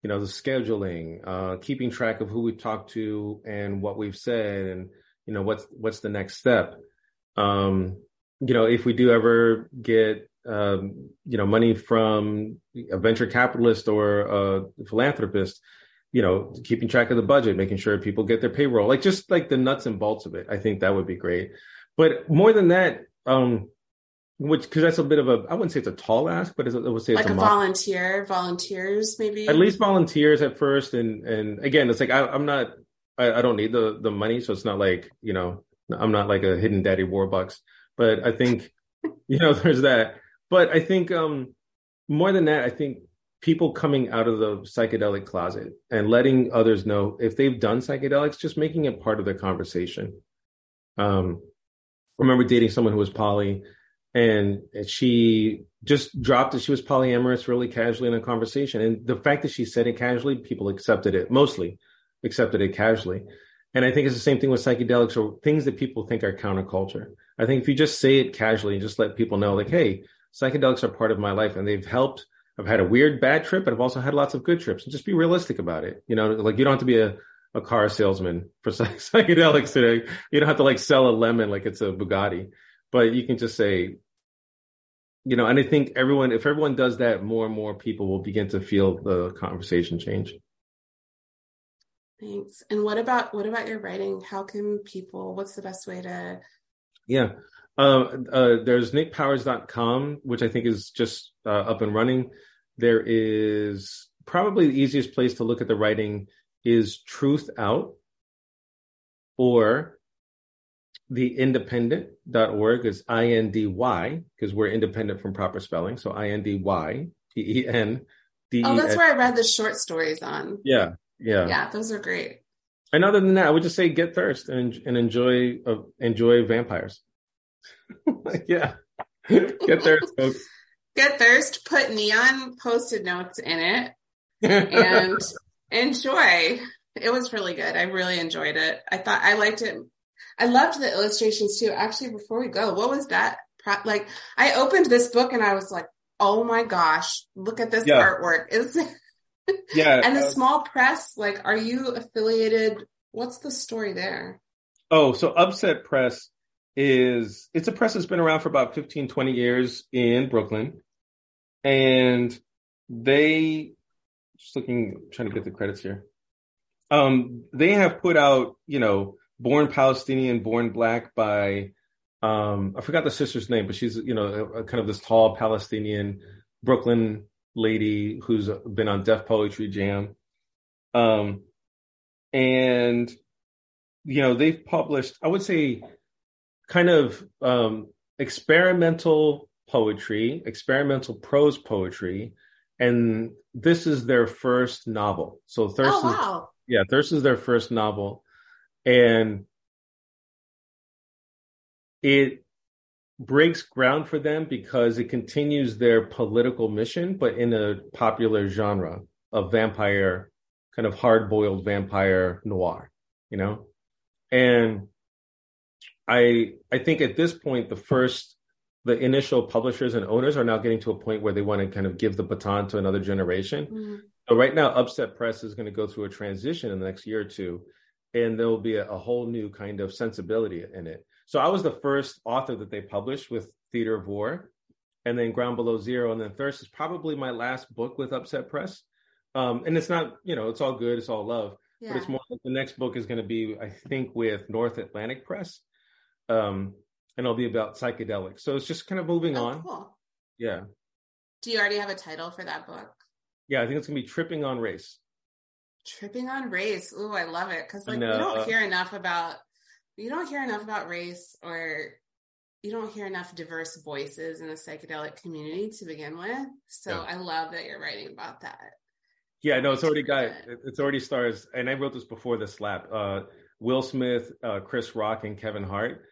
you know, the scheduling, uh, keeping track of who we talked to and what we've said, and you know, what's what's the next step. Um, you know, if we do ever get um, you know, money from a venture capitalist or a philanthropist, you know, keeping track of the budget, making sure people get their payroll, like just like the nuts and bolts of it. I think that would be great. But more than that, um, which because that's a bit of a I wouldn't say it's a tall ask, but I would say like a, a volunteer, volunteers maybe at least volunteers at first, and and again, it's like I, am not I, I, don't need the the money, so it's not like you know I'm not like a hidden daddy warbucks, but I think you know there's that. But I think um, more than that, I think people coming out of the psychedelic closet and letting others know if they've done psychedelics, just making it part of their conversation. Um, I remember dating someone who was poly, and she just dropped that She was polyamorous really casually in a conversation, and the fact that she said it casually, people accepted it mostly, accepted it casually. And I think it's the same thing with psychedelics or things that people think are counterculture. I think if you just say it casually and just let people know, like, hey, psychedelics are part of my life and they've helped. I've had a weird bad trip, but I've also had lots of good trips. And just be realistic about it. You know, like you don't have to be a, a car salesman for psychedelics today. You don't have to like sell a lemon like it's a Bugatti, but you can just say, you know, and I think everyone, if everyone does that, more and more people will begin to feel the conversation change. Thanks. And what about what about your writing? How can people? What's the best way to? Yeah, uh, uh, there's nickpowers.com, which I think is just uh, up and running. There is probably the easiest place to look at the writing is Truthout or the indypendent.org is I-N-D-Y because we're independent from proper spelling. So I-N-D-Y P-E-N D-E-S. Oh, that's where I read the short stories on. Yeah. Yeah. Yeah. Those are great. And other than that, I would just say get thirst and, and enjoy, uh, enjoy vampires. yeah. Get thirst, folks. Get thirst. Put neon Post-it notes in it, and enjoy. It was really good. I really enjoyed it. I thought I liked it. I loved the illustrations too. Actually, before we go, what was that? Like, I opened this book and I was like, "Oh my gosh, look at this yeah. artwork!" Is yeah, and the uh, small press. Like, are you affiliated? What's the story there? Oh, so Upset Press is it's a press that's been around for about 15, 20 years in Brooklyn. And they just looking trying to get the credits here. Um, they have put out, you know, Born Palestinian, Born Black by um, I forgot the sister's name, but she's, you know, a, a kind of this tall Palestinian Brooklyn lady who's been on Def Poetry Jam. Um, and you know, they've published, I would say, kind of um, experimental poetry, experimental prose poetry, and this is their first novel. So Thirst, oh, wow. is, yeah, Thirst is their first novel, and it breaks ground for them because it continues their political mission, but in a popular genre of vampire, kind of hard boiled vampire noir, you know? And I I think at this point the first the initial publishers and owners are now getting to a point where they want to kind of give the baton to another generation. Mm-hmm. So right now Upset Press is going to go through a transition in the next year or two and there will be a, a whole new kind of sensibility in it. So I was the first author that they published with Theater of War and then Ground Below Zero and then Thirst is probably my last book with Upset Press. Um, and it's not, you know, it's all good, it's all love yeah. but it's more like the next book is going to be, I think, with North Atlantic Press, um, and it'll be about psychedelics. So it's just kind of moving oh, on. Cool. Yeah. Do you already have a title for that book? Yeah, I think it's gonna be Tripping on Race. Tripping on Race. Ooh, I love it because like we don't hear enough about you don't hear enough about race or you don't hear enough diverse voices in the psychedelic community to begin with. So yeah. I love that you're writing about that. Yeah, no, it's already got it's already stars, and I wrote this before the slap. Uh, Will Smith, uh, Chris Rock, and Kevin Hart.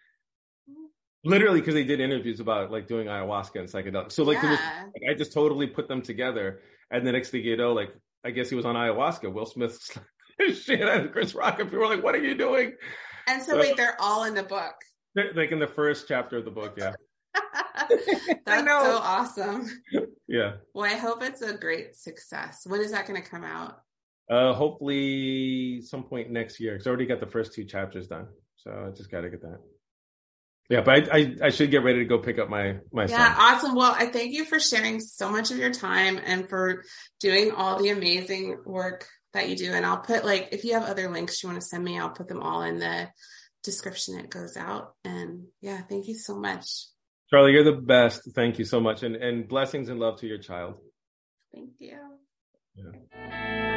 Literally, because they did interviews about like doing ayahuasca and psychedelics. So like, yeah. was, like, I just totally put them together, and the next thing you know, like I guess he was on ayahuasca. Will Smith shit and Chris Rock, and people were like, "What are you doing?" And so, wait, they're all in the book. Like in the first chapter of the book, yeah. That's so awesome. Yeah. Well, I hope it's a great success. When is that going to come out? Uh, hopefully some point next year. Cause I already got the first two chapters done, so I just got to get that. Yeah, but I, I, I should get ready to go pick up my my. Yeah, son. awesome. Well, I thank you for sharing so much of your time and for doing all the amazing work that you do. And I'll put like if you have other links you want to send me, I'll put them all in the description it goes out. And yeah, thank you so much. Charlie, you're the best. Thank you so much. And, and blessings and love to your child. Thank you. Yeah.